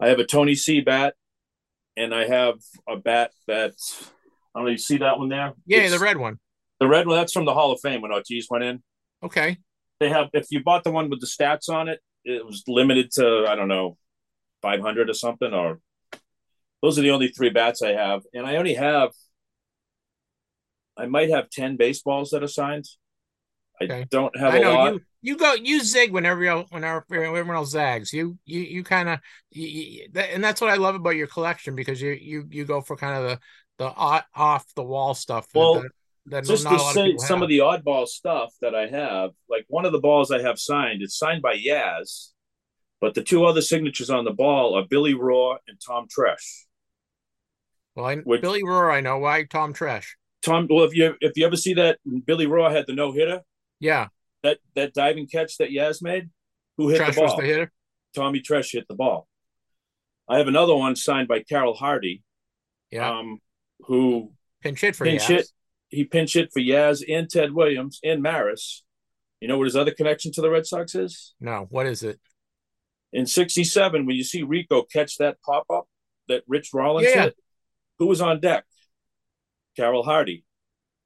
I have a Tony C bat, and I have a bat that I don't know. You see that one there? Yeah, It's- the red one. the red one. That's from the Hall of Fame when Ortiz went in. Okay. They have. If you bought the one with the stats on it, it was limited to I don't know, 500 or something. Or those are the only three bats I have, and I only have. I might have 10 baseballs that are signed. I Okay. don't have I know lot. you. You go. You zig whenever you, whenever everyone else zags. You you you kind of, and that's what I love about your collection because you you you go for kind of the the off, the wall stuff. Well, that, that just not to a lot of say people some have. of the oddball stuff that I have, like one of the balls I have signed, it's signed by Yaz, but the two other signatures on the ball are Billy Rohr and Tom Tresh. Well, I, which- Billy Rohr, I know why. Tom Tresh. Tom, well, if you if you ever see that Billy Rohr had the no hitter, Yeah, that that diving catch that Yaz made, who hit Tresh the was ball? the hitter. Tommy Tresh hit the ball. I have another one signed by Carroll Hardy, Yeah, um, who pinch hit for pinch Yaz. hit. He pinch hit for Yaz and Ted Williams and Maris. You know what his other connection to the Red Sox is? No, what is it? in 67 when you see rico catch that pop-up that rich rollins Yeah. hit who was on deck carroll hardy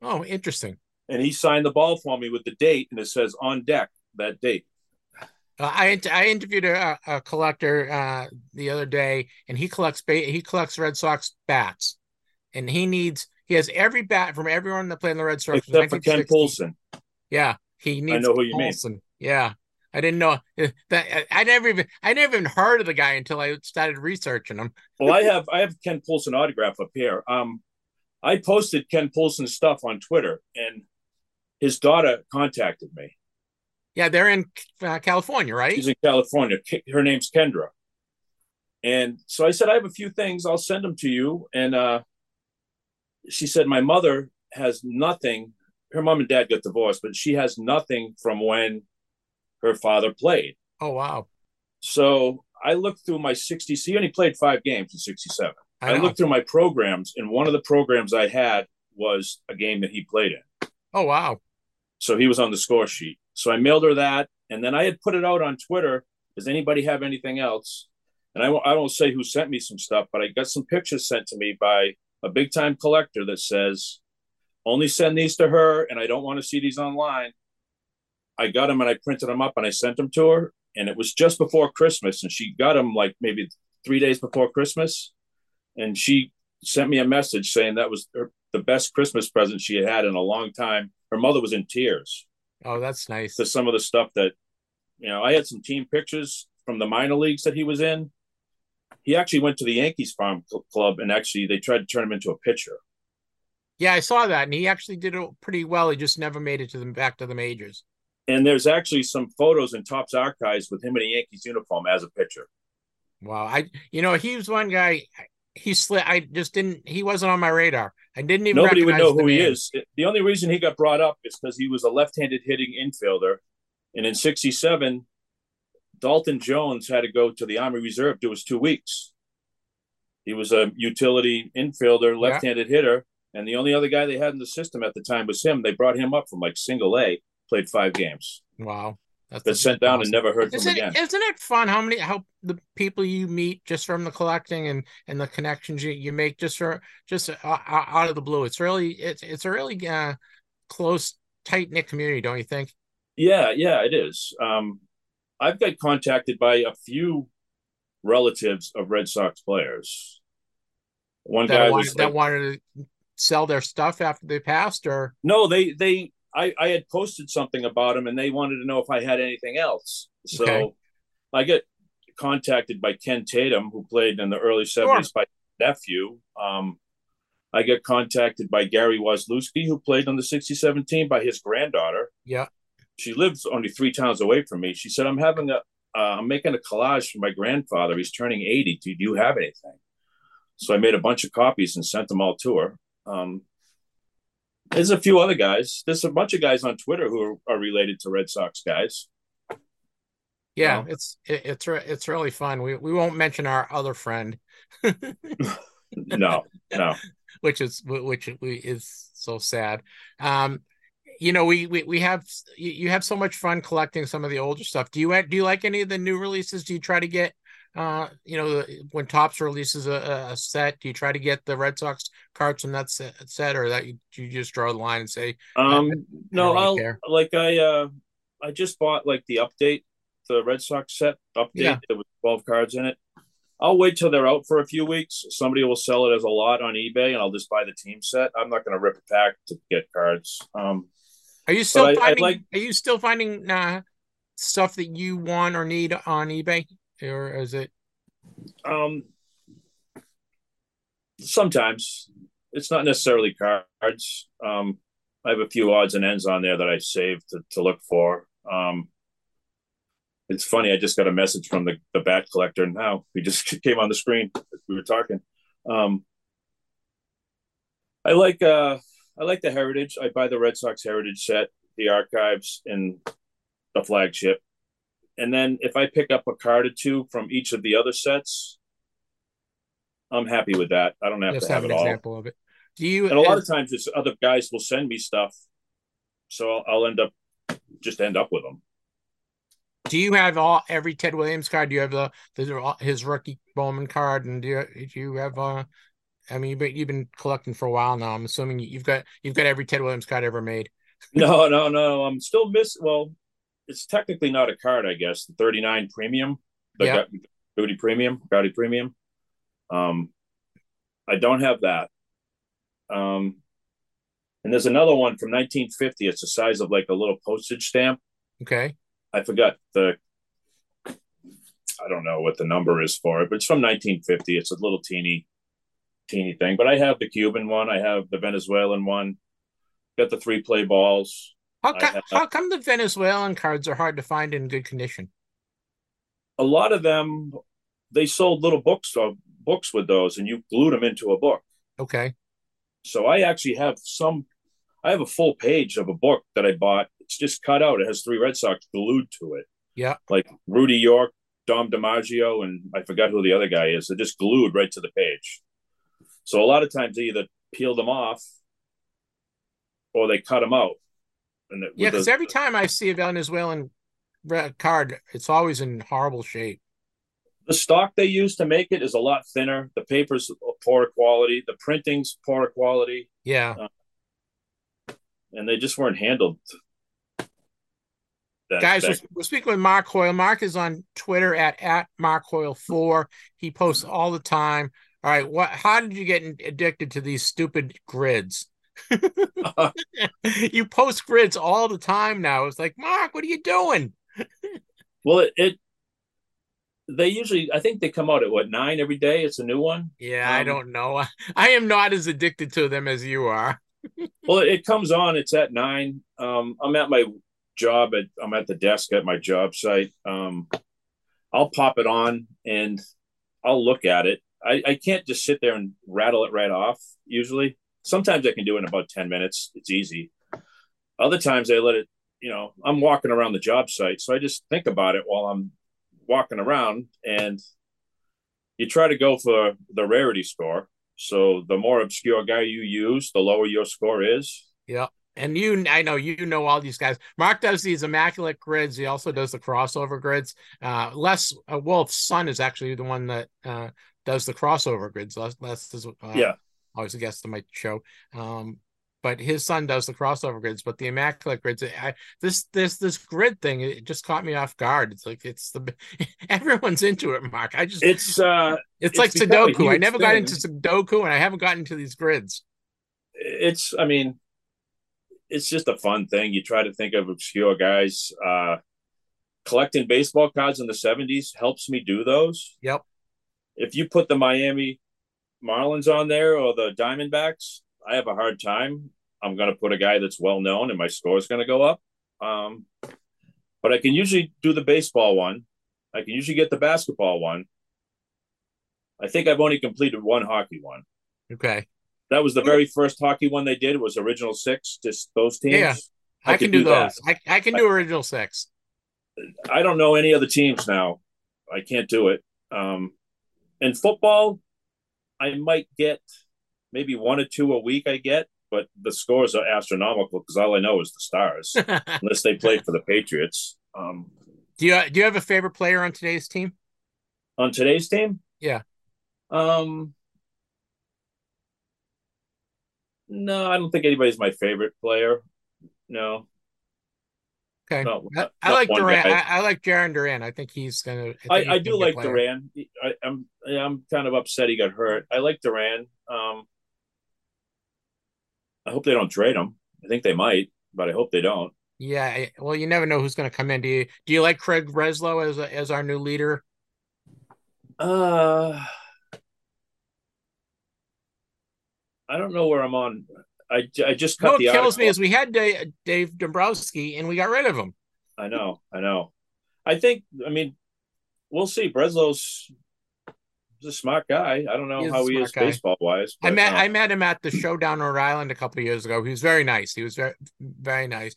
Oh, interesting. And he signed the ball for me with the date and it says on deck that date Uh, I I interviewed a, a collector uh, the other day, and he collects he collects Red Sox bats, and he needs he has every bat from everyone that played in the Red Sox. except for ken 1960. Poulsen. Yeah, he needs. I know who you mean. Yeah, I didn't know that. I, I never even I never even heard of the guy until I started researching him. well i have i have ken Poulsen autograph up here um i posted ken Poulsen's stuff on twitter and his daughter contacted me. Yeah, they're in uh, California, right? she's in california. Her name's kendra. And so i said i have a few things. I'll send them to you. And uh she said my mother has nothing. Her mom and dad got divorced but she has nothing from when her father played. Oh wow, so i looked through my 60 he only played five games in 67 I, i, looked through my programs and one of the programs i had was a game that he played in. Oh wow, so he was on the score sheet so i mailed her that and then i had put it out on twitter Does anybody have anything else? And I won't, I won't say who sent me some stuff, but I got some pictures sent to me by a big time collector that says, only send these to her, and I don't want to see these online. I got them and I printed them up and I sent them to her, and it was just before Christmas, and she got them like maybe three days before Christmas, and she sent me a message saying that was her, the best Christmas present she had had in a long time. Her mother was in tears. Oh, that's nice. To some of the stuff that, you know, I had some team pictures from the minor leagues that he was in. He actually went to the Yankees farm club and actually they tried to turn him into a pitcher. Yeah, I saw that, and he actually did it pretty well. He just never made it to the back to the majors. And there's actually some photos in Topps archives with him in a Yankees uniform as a pitcher. Wow, I you know he was one guy. He slid. I just didn't. He wasn't on my radar. I didn't even. Nobody would know who he is. The only reason he got brought up is because he was a left-handed hitting infielder, and in '67, Dalton Jones had to go to the Army Reserve. It was two weeks. He was a utility infielder, left-handed yeah. hitter, and the only other guy they had in the system at the time was him. They brought him up from like Single A, played five games. Wow. That's been sent down and never heard isn't from again. Isn't it fun how many how the people you meet just from the collecting and and the connections you, you make just for just uh, out of the blue? It's really it's it's a really uh, close tight knit community, don't you think? Yeah, yeah, it is. Um, I've got contacted by a few relatives of Red Sox players. One that guy wanted, was that wanted to sell their stuff after they passed, or no, they they I, I had posted something about him and they wanted to know if I had anything else. So Okay. I get contacted by Ken Tatum, who played in the early 70s by nephew. Um, I get contacted by Gary Waslewski, who played on the 67 team by his granddaughter. yeah, She lives only three towns away from me. She said, I'm having a, uh, I'm making a collage for my grandfather. He's turning 80. Do you have anything? So I made a bunch of copies and sent them all to her. Um, there's a few other guys. There's a bunch of guys on Twitter who are, are related to Red Sox guys. yeah. Wow. It's it, it's re- it's really fun. We we won't mention our other friend, No, no. which is which is so sad. Um, you know, we we we have you you have so much fun collecting some of the older stuff. Do you do you like any of the new releases? Do you try to get uh you know when Topps releases a, a set? Do you try to get the Red Sox cards from that set, set or that you, you just draw the line and say Um, no, really I'll like I uh I just bought like the update, the Red Sox set update. Yeah. There was twelve cards in it. I'll wait till they're out for a few weeks. Somebody will sell it as a lot on eBay, and I'll just buy the team set. I'm not going to rip a pack to get cards. Um, Are you still I- I finding? like- are you still finding uh, stuff that you want or need on eBay, or is it? um, sometimes it's not necessarily cards. Um, I have a few odds and ends on there that I saved to, to look for. Um, it's funny. I just got a message from the, the bat collector now. He just came on the screen. We were talking. Um, I like uh, I like the heritage. I buy the Red Sox heritage set, the archives, and the flagship. And then if I pick up a card or two from each of the other sets, I'm happy with that. I don't have Just to have, have it an all. example of it. Do you? And a lot of times, it's other guys will send me stuff, so I'll, I'll end up just end up with them. do you have all every Ted Williams card? Do you have the, the his rookie Bowman card, and do you, do you have? Uh, I mean, you've been, you've been collecting for a while now. I'm assuming you've got you've got every Ted Williams card ever made. No, no, no. I'm still miss. Well, it's technically not a card, I guess. The 39 premium, the Yeah. Ga- Goudey premium, Goudey premium. Um, I don't have that. Um, and there's another one from 1950. It's the size of like a little postage stamp. Okay, I forgot the. I don't know what the number is for it, but it's from 1950. It's a little teeny, teeny thing. But I have the Cuban one. I have the Venezuelan one. Got the three play balls. How come have- how come the Venezuelan cards are hard to find in good condition? a lot of them they sold little books or books with those and you glued them into a book. Okay, so i actually have some i have a full page of a book that i bought. It's just cut out. It has three red sox glued to it. Yeah. like rudy york dom dimaggio and i forgot who the other guy is. They're just glued right to the page. So a lot of times they either peel them off or they cut them out yeah, because every time I see a Venezuelan card, it's always in horrible shape. The stock they use to make it is a lot thinner. The paper's poor quality. The printing's poor quality. Yeah. Uh, and they just weren't handled. That, Guys, that... We're, we're, speaking with Mark Hoyle. Mark is on Twitter at, at Mark Hoyle4. He posts all the time. All right, what? How did you get addicted to these stupid grids? you post grids all the time now. It's like, Mark, what are you doing? well, it, it, they usually I think they come out at what nine every day. It's a new one. Yeah, um, I don't know. I am not as addicted to them as you are. well, it comes on. It's at nine. Um, I'm at my job at I'm at the desk at my job site. Um, I'll pop it on and I'll look at it. I, I can't just sit there and rattle it right off. Usually, sometimes I can do it in about ten minutes. It's easy. Other times I let it. You know, I'm walking around the job site, so I just think about it while I'm walking around and you try to go for the rarity score. So the more obscure guy you use, the lower your score is. Yeah. And you, I know you know all these guys. Mark does these immaculate grids. He also does the crossover grids. Uh, Les uh, Wolf's son is actually the one that uh, does the crossover grids. Les, Les is uh, yeah, always a guest on my show. Um, but his son does the crossover grids. But the immaculate grids, I, this this this grid thing, it just caught me off guard. It's like it's the everyone's into it, Mark. I just it's uh it's, it's like Sudoku. I never thing. got into Sudoku, and I haven't gotten into these grids. It's, I mean, it's just a fun thing. You try to think of obscure guys. Uh, collecting baseball cards in the 70s helps me do those. Yep. If you put the Miami Marlins on there or the Diamondbacks, I have a hard time I'm going to put a guy that's well known and my score is going to go up. Um, but I can usually do the baseball one. I can usually get the basketball one. I think I've only completed one hockey one. Okay. That was the very first hockey one they did. It was original six, just those teams. Yeah, I, I can do, do those. I, I can do original six. I don't know any other teams now. I can't do it. Um, in football, I might get maybe one or two a week. I get, but the scores are astronomical because all I know is the Stars, unless they play for the Patriots. Um, do you do you have a favorite player on today's team? On today's team? Yeah. Um. No, I don't think anybody's my favorite player. No. Okay. No, I, I like Duran. I, I, like Jarren Duran. I think he's gonna. I, I, I do like Duran. I, am I'm, I'm kind of upset he got hurt. I like Duran. Um, I hope they don't trade him. I think they might, but I hope they don't. Yeah, well, you never know who's going to come in. Do you do you like Craig Breslow as a, as our new leader? Uh, I don't know where I'm on. I, I just cut what the. kills me is we had Dave, Dave Dombrowski and we got rid of him. I know, I know. I think. I mean, we'll see. Breslow's a smart guy. I don't know he how he is baseball wise. I met uh, I met him at the showdown in Rhode Island a couple years ago. He was very nice. He was very very nice.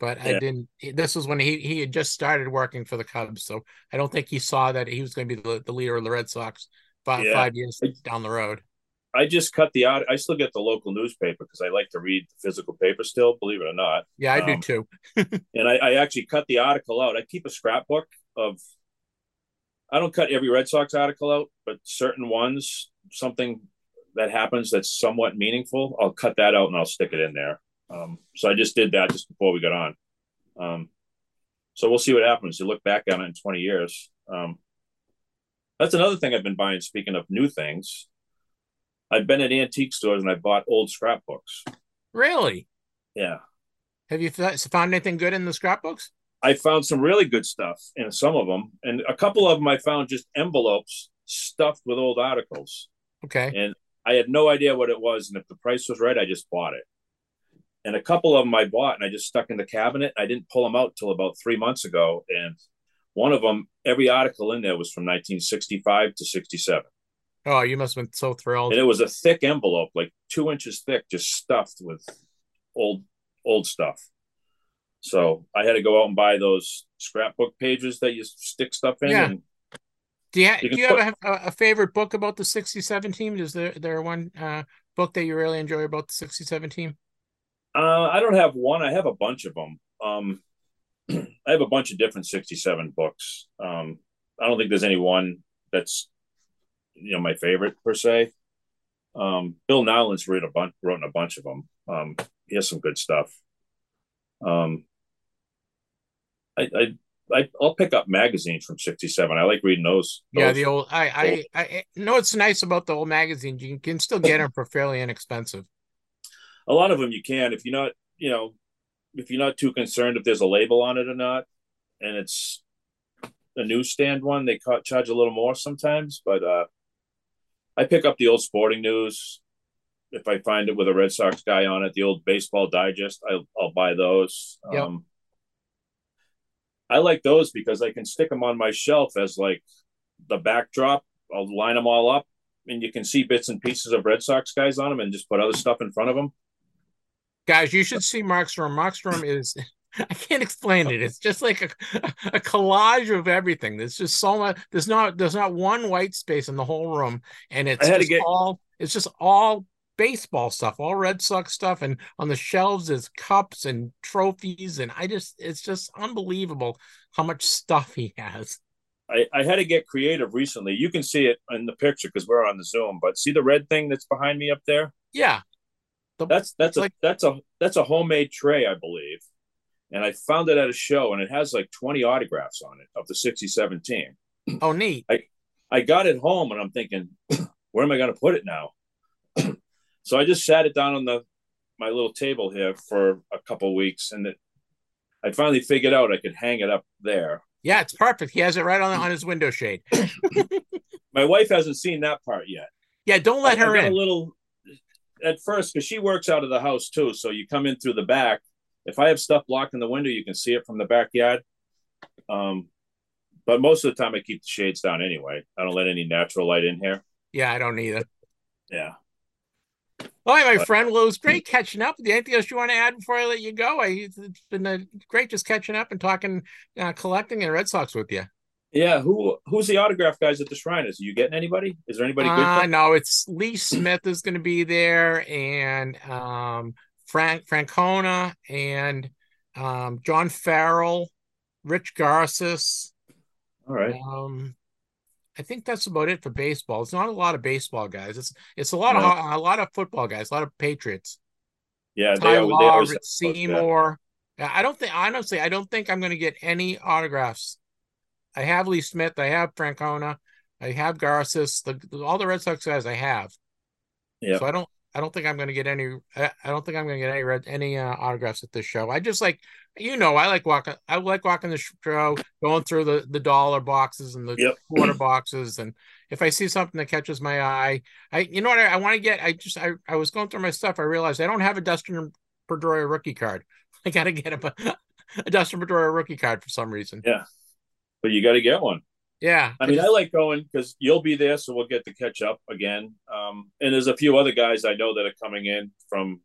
But yeah. I didn't. This was when he he had just started working for the Cubs, so I don't think he saw that he was going to be the, the leader of the Red Sox five, yeah. five years down the road. I just cut the out. I still get the local newspaper because I like to read the physical paper still. Believe it or not. Yeah, I um, do too. and I, I actually cut the article out. I keep a scrapbook of I don't cut every Red Sox article out, but certain ones, something that happens that's somewhat meaningful, I'll cut that out and I'll stick it in there. Um, so I just did that just before we got on. Um, so we'll see what happens. You look back on it in 20 years. Um, that's another thing I've been buying. Speaking of new things, I've been at antique stores and I bought old scrapbooks. Really? Yeah. Have you found anything good in the scrapbooks? I found some really good stuff in some of them, and a couple of them I found just envelopes stuffed with old articles. Okay. And I had no idea what it was, and if the price was right, I just bought it. And a couple of them I bought, and I just stuck in the cabinet. I didn't pull them out till about three months ago, and one of them, every article in there was from 1965 to 67. Oh, you must have been so thrilled! And it was a thick envelope, like two inches thick, just stuffed with old old stuff. So I had to go out and buy those scrapbook pages that you stick stuff in. Yeah. do you, ha- you do you put... have a, a, favorite book about the 67 team? Is there there one uh, book that you really enjoy about the 67 team? Uh, I don't have one. I have a bunch of them. Um, I have a bunch of different 67 books. Um, I don't think there's any one that's, you know, my favorite per se. Um, Bill Nowlin's wrote a bunch, wrote a bunch of them. Um, he has some good stuff. Um, I, I, I, will pick up magazines from 67. I like reading those. those. Yeah. The old, I, I, I know it's nice about the old magazines. You can still get them for fairly inexpensive. A lot of them you can, if you're not, you know, if you're not too concerned if there's a label on it or not, and it's a newsstand one, they charge a little more sometimes. But uh, I pick up the old Sporting News if I find it with a Red Sox guy on it. The old Baseball Digest, I'll, I'll buy those. Yep. Um, I like those because I can stick them on my shelf as like the backdrop. I'll line them all up, and you can see bits and pieces of Red Sox guys on them, and just put other stuff in front of them. Guys, you should see Mark's room. Markstrom is I can't explain it. It's just like a, a collage of everything. There's just so much. There's not there's not one white space in the whole room, and it's just get... all it's just all baseball stuff, all Red Sox stuff, and on the shelves is cups and trophies, and I just it's just unbelievable how much stuff he has. I, I had to get creative recently. You can see it in the picture because we're on the Zoom, but see the red thing that's behind me up there? Yeah. The, that's that's a like, that's a that's a homemade tray, I believe. And I found it at a show and it has like 20 autographs on it of the 67 team. Oh neat. I I got it home and I'm thinking, where am I gonna put it now? so I just sat it down on the my little table here for a couple weeks and it I finally figured out I could hang it up there. Yeah, it's perfect. He has it right on on his window shade. my wife hasn't seen that part yet. Yeah, don't let I, her I in. A little at first because she works out of the house too. So you come in through the back. If I have stuff blocked in the window, you can see it from the backyard. Um, but most of the time, I keep the shades down anyway. I don't let any natural light in here. Yeah, I don't either. Yeah. All right, my but, friend. Well, it was great catching up with you. Anything else you want to add before I let you go? I, it's been a, great just catching up and talking, uh, collecting and Red Sox with you. Yeah, who who's the autograph guys at the shrine? Is you getting anybody? Is there anybody good? Uh, no, it's Lee Smith is going to be there, and um, Frank Francona, and um, John Farrell, Rich Garces. All right. Um, I think that's about it for baseball. It's not a lot of baseball guys. It's it's a lot no. of a lot of football guys, a lot of Patriots. Yeah, Ty they, Law, they always Seymour. I don't think honestly, I don't think I'm going to get any autographs I have Lee Smith, I have Francona, I have Garces, the, all the Red Sox guys I have. Yeah. So I don't I don't think I'm going to get any. I don't think I'm going to get any red, any uh, autographs at this show. I just like, you know, I like walking. I like walking the show, going through the the dollar boxes and the yep. quarter boxes, and if I see something that catches my eye, I, you know what, I, I want to get. I just, I, I was going through my stuff. I realized I don't have a Dustin Pedroia rookie card. I got to get a, a Dustin Pedroia rookie card for some reason. Yeah but you got to get one. Yeah. I mean, I like going because you'll be there, so we'll get to catch up again. Um, and there's a few other guys I know that are coming in from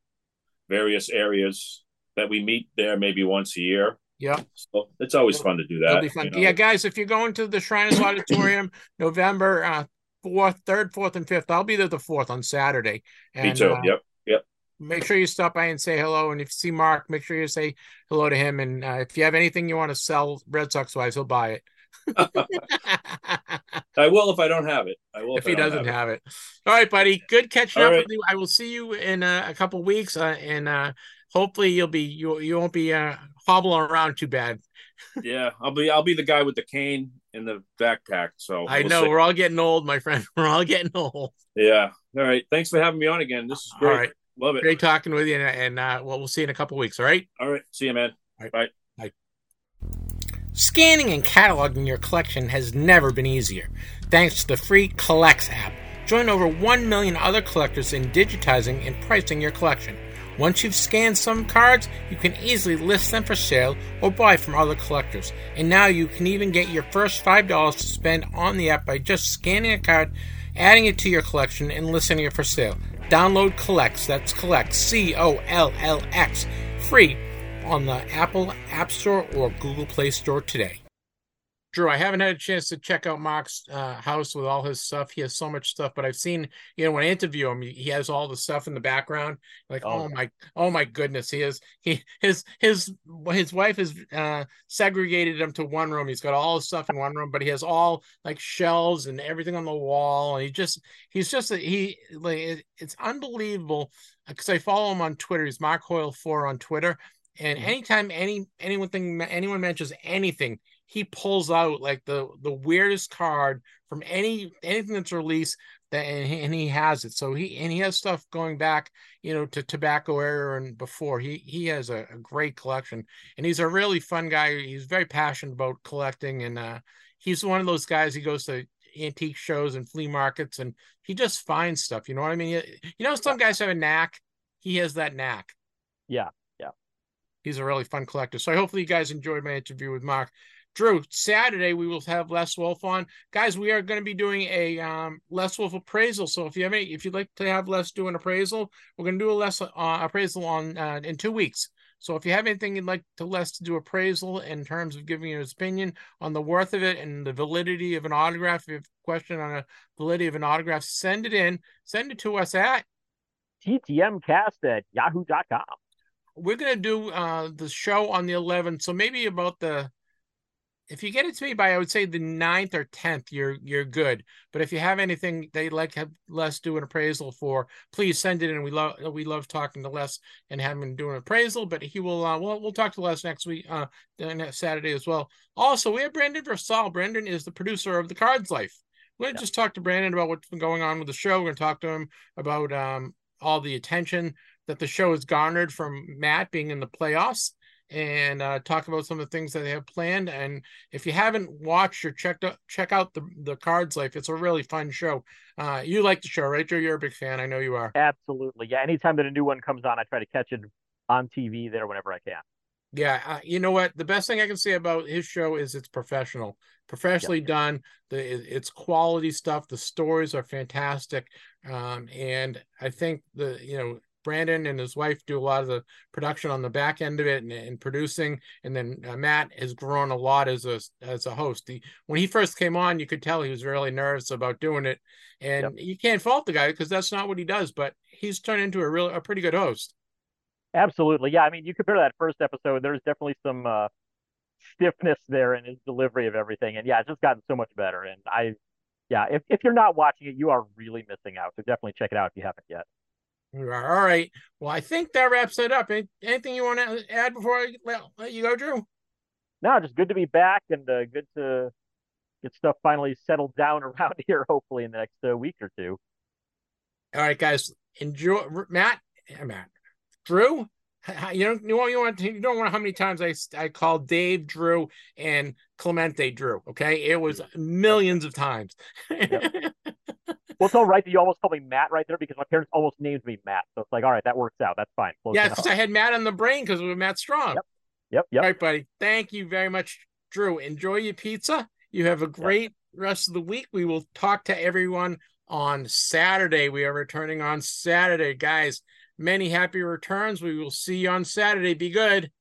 various areas that we meet there maybe once a year. Yeah. So it's always fun to do that. It'll. You know? Yeah, guys, if you're going to the Shriners Auditorium November uh, 4th, 3rd, 4th, and 5th, I'll be there the 4th on Saturday. And, Me too. Uh, yep. Yep. Make sure you stop by and say hello. And if you see Mark, make sure you say hello to him. And uh, if you have anything you want to sell Red Sox wise, he'll buy it. I will if I don't have it. I will if, if he doesn't have, have it. it. All right, buddy. Good catching All up right. with you. I will see you in uh, a couple weeks, uh, and uh, hopefully you'll be you you won't be uh, hobbling around too bad. yeah, I'll be I'll be the guy with the cane in the backpack. So I we'll know see. we're all getting old, my friend. We're all getting old. Yeah. All right. Thanks for having me on again. This is great. All right. Love it. Great talking with you, and, and uh, well, we'll see you in a couple weeks. All right. All right. See you, man. All right. Bye. Scanning and cataloging your collection has never been easier, thanks to the free Collx app. Join over 1 million other collectors in digitizing and pricing your collection. Once you've scanned some cards, you can easily list them for sale or buy from other collectors. And now you can even get your first $5 to spend on the app by just scanning a card, adding it to your collection, and listing it for sale. Download Collx, that's Collx, C O L L X, free on the Apple App Store or Google Play Store today. Drew, I haven't had a chance to check out Mark's uh, house with all his stuff. He has so much stuff, but I've seen, you know, when I interview him, he has all the stuff in the background. Like, oh, oh my, oh my goodness, he is he his his his wife has uh, segregated him to one room. He's got all his stuff in one room, but he has all like shelves and everything on the wall. And he just he's just a, he like it, it's unbelievable because I follow him on Twitter. He's Mark Hoyle four on Twitter. And mm-hmm. anytime any anyone thing anyone mentions anything, he pulls out like the the weirdest card from any anything that's released that and he, and he has it. So he and he has stuff going back you know to tobacco era and before. He he has a, a great collection. And he's a really fun guy. He's very passionate about collecting. And uh he's one of those guys he goes to antique shows and flea markets and he just finds stuff. You know what i mean? You know some guys have a knack. He has that knack. Yeah yeah he's a really fun collector so hopefully you guys enjoyed my interview with mark Drew, Saturday we will have Les Wolf on. Guys, we are going to be doing a um, Les Wolf appraisal. So if you have any, if you'd like to have Les do an appraisal, we're going to do a Les uh, appraisal on uh, in two weeks. So if you have anything you'd like to Les to do appraisal in terms of giving his opinion on the worth of it and the validity of an autograph, if you have a question on a validity of an autograph, send it in. Send it to us at ttmcast at yahoo.com. We're going to do uh, the show on the 11th. So maybe about the if you get it to me by I would say the 9th or tenth, you're you're good. But if you have anything they'd like have Les do an appraisal for, please send it in. We love we love talking to Les and having him do an appraisal. But he will uh, we'll we'll talk to Les next week, uh, next Saturday as well. Also, we have Brandon Versal. Brandon is the producer of the Cards Life. We're gonna yeah. just talk to Brandon about what's been going on with the show. We're gonna talk to him about um all the attention that the show has garnered from Matt being in the playoffs and uh, talk about some of the things that they have planned. And if you haven't watched or checked out, check out the the Cards Life. It's a really fun show. Uh, you like the show, right, Joe? You're a big fan. I know you are. Absolutely. Yeah. Anytime that a new one comes on, I try to catch it on TV there whenever I can. Yeah, uh, you know what? The best thing I can say about his show is it's professional, professionally yep. done. The it's quality stuff. The stories are fantastic, um, and I think the you know Brandon and his wife do a lot of the production on the back end of it and, and producing. And then uh, Matt has grown a lot as a as a host. He, when he first came on, you could tell he was really nervous about doing it, and yep. you can't fault the guy because that's not what he does. But he's turned into a real a pretty good host. Absolutely, yeah. I mean, you compare that first episode. There's definitely some uh, stiffness there in his delivery of everything, and yeah, it's just gotten so much better. And I, yeah, if if you're not watching it, you are really missing out. So definitely check it out if you haven't yet. All right. Well, I think that wraps it up. Anything you want to add before I let you go, Drew? No, just good to be back and uh, good to get stuff finally settled down around here. Hopefully, in the next uh, week or two. All right, guys. Enjoy, Matt. Matt, Drew. You don't you want you want you don't want how many times I I called Dave Drew and Clemente Drew. Okay, it was millions of times. Yep. Well, it's all right that you almost called me Matt right there because my parents almost named me Matt. So it's like, all right, that works out. That's fine. Close yeah, I had Matt on the brain because we were Matt Strong. Yep. Yep. Yep. All right, buddy. Thank you very much, Drew. Enjoy your pizza. You have a great rest of the week. We will talk to everyone on Saturday. We are returning on Saturday, guys. Many happy returns. We will see you on Saturday. Be good.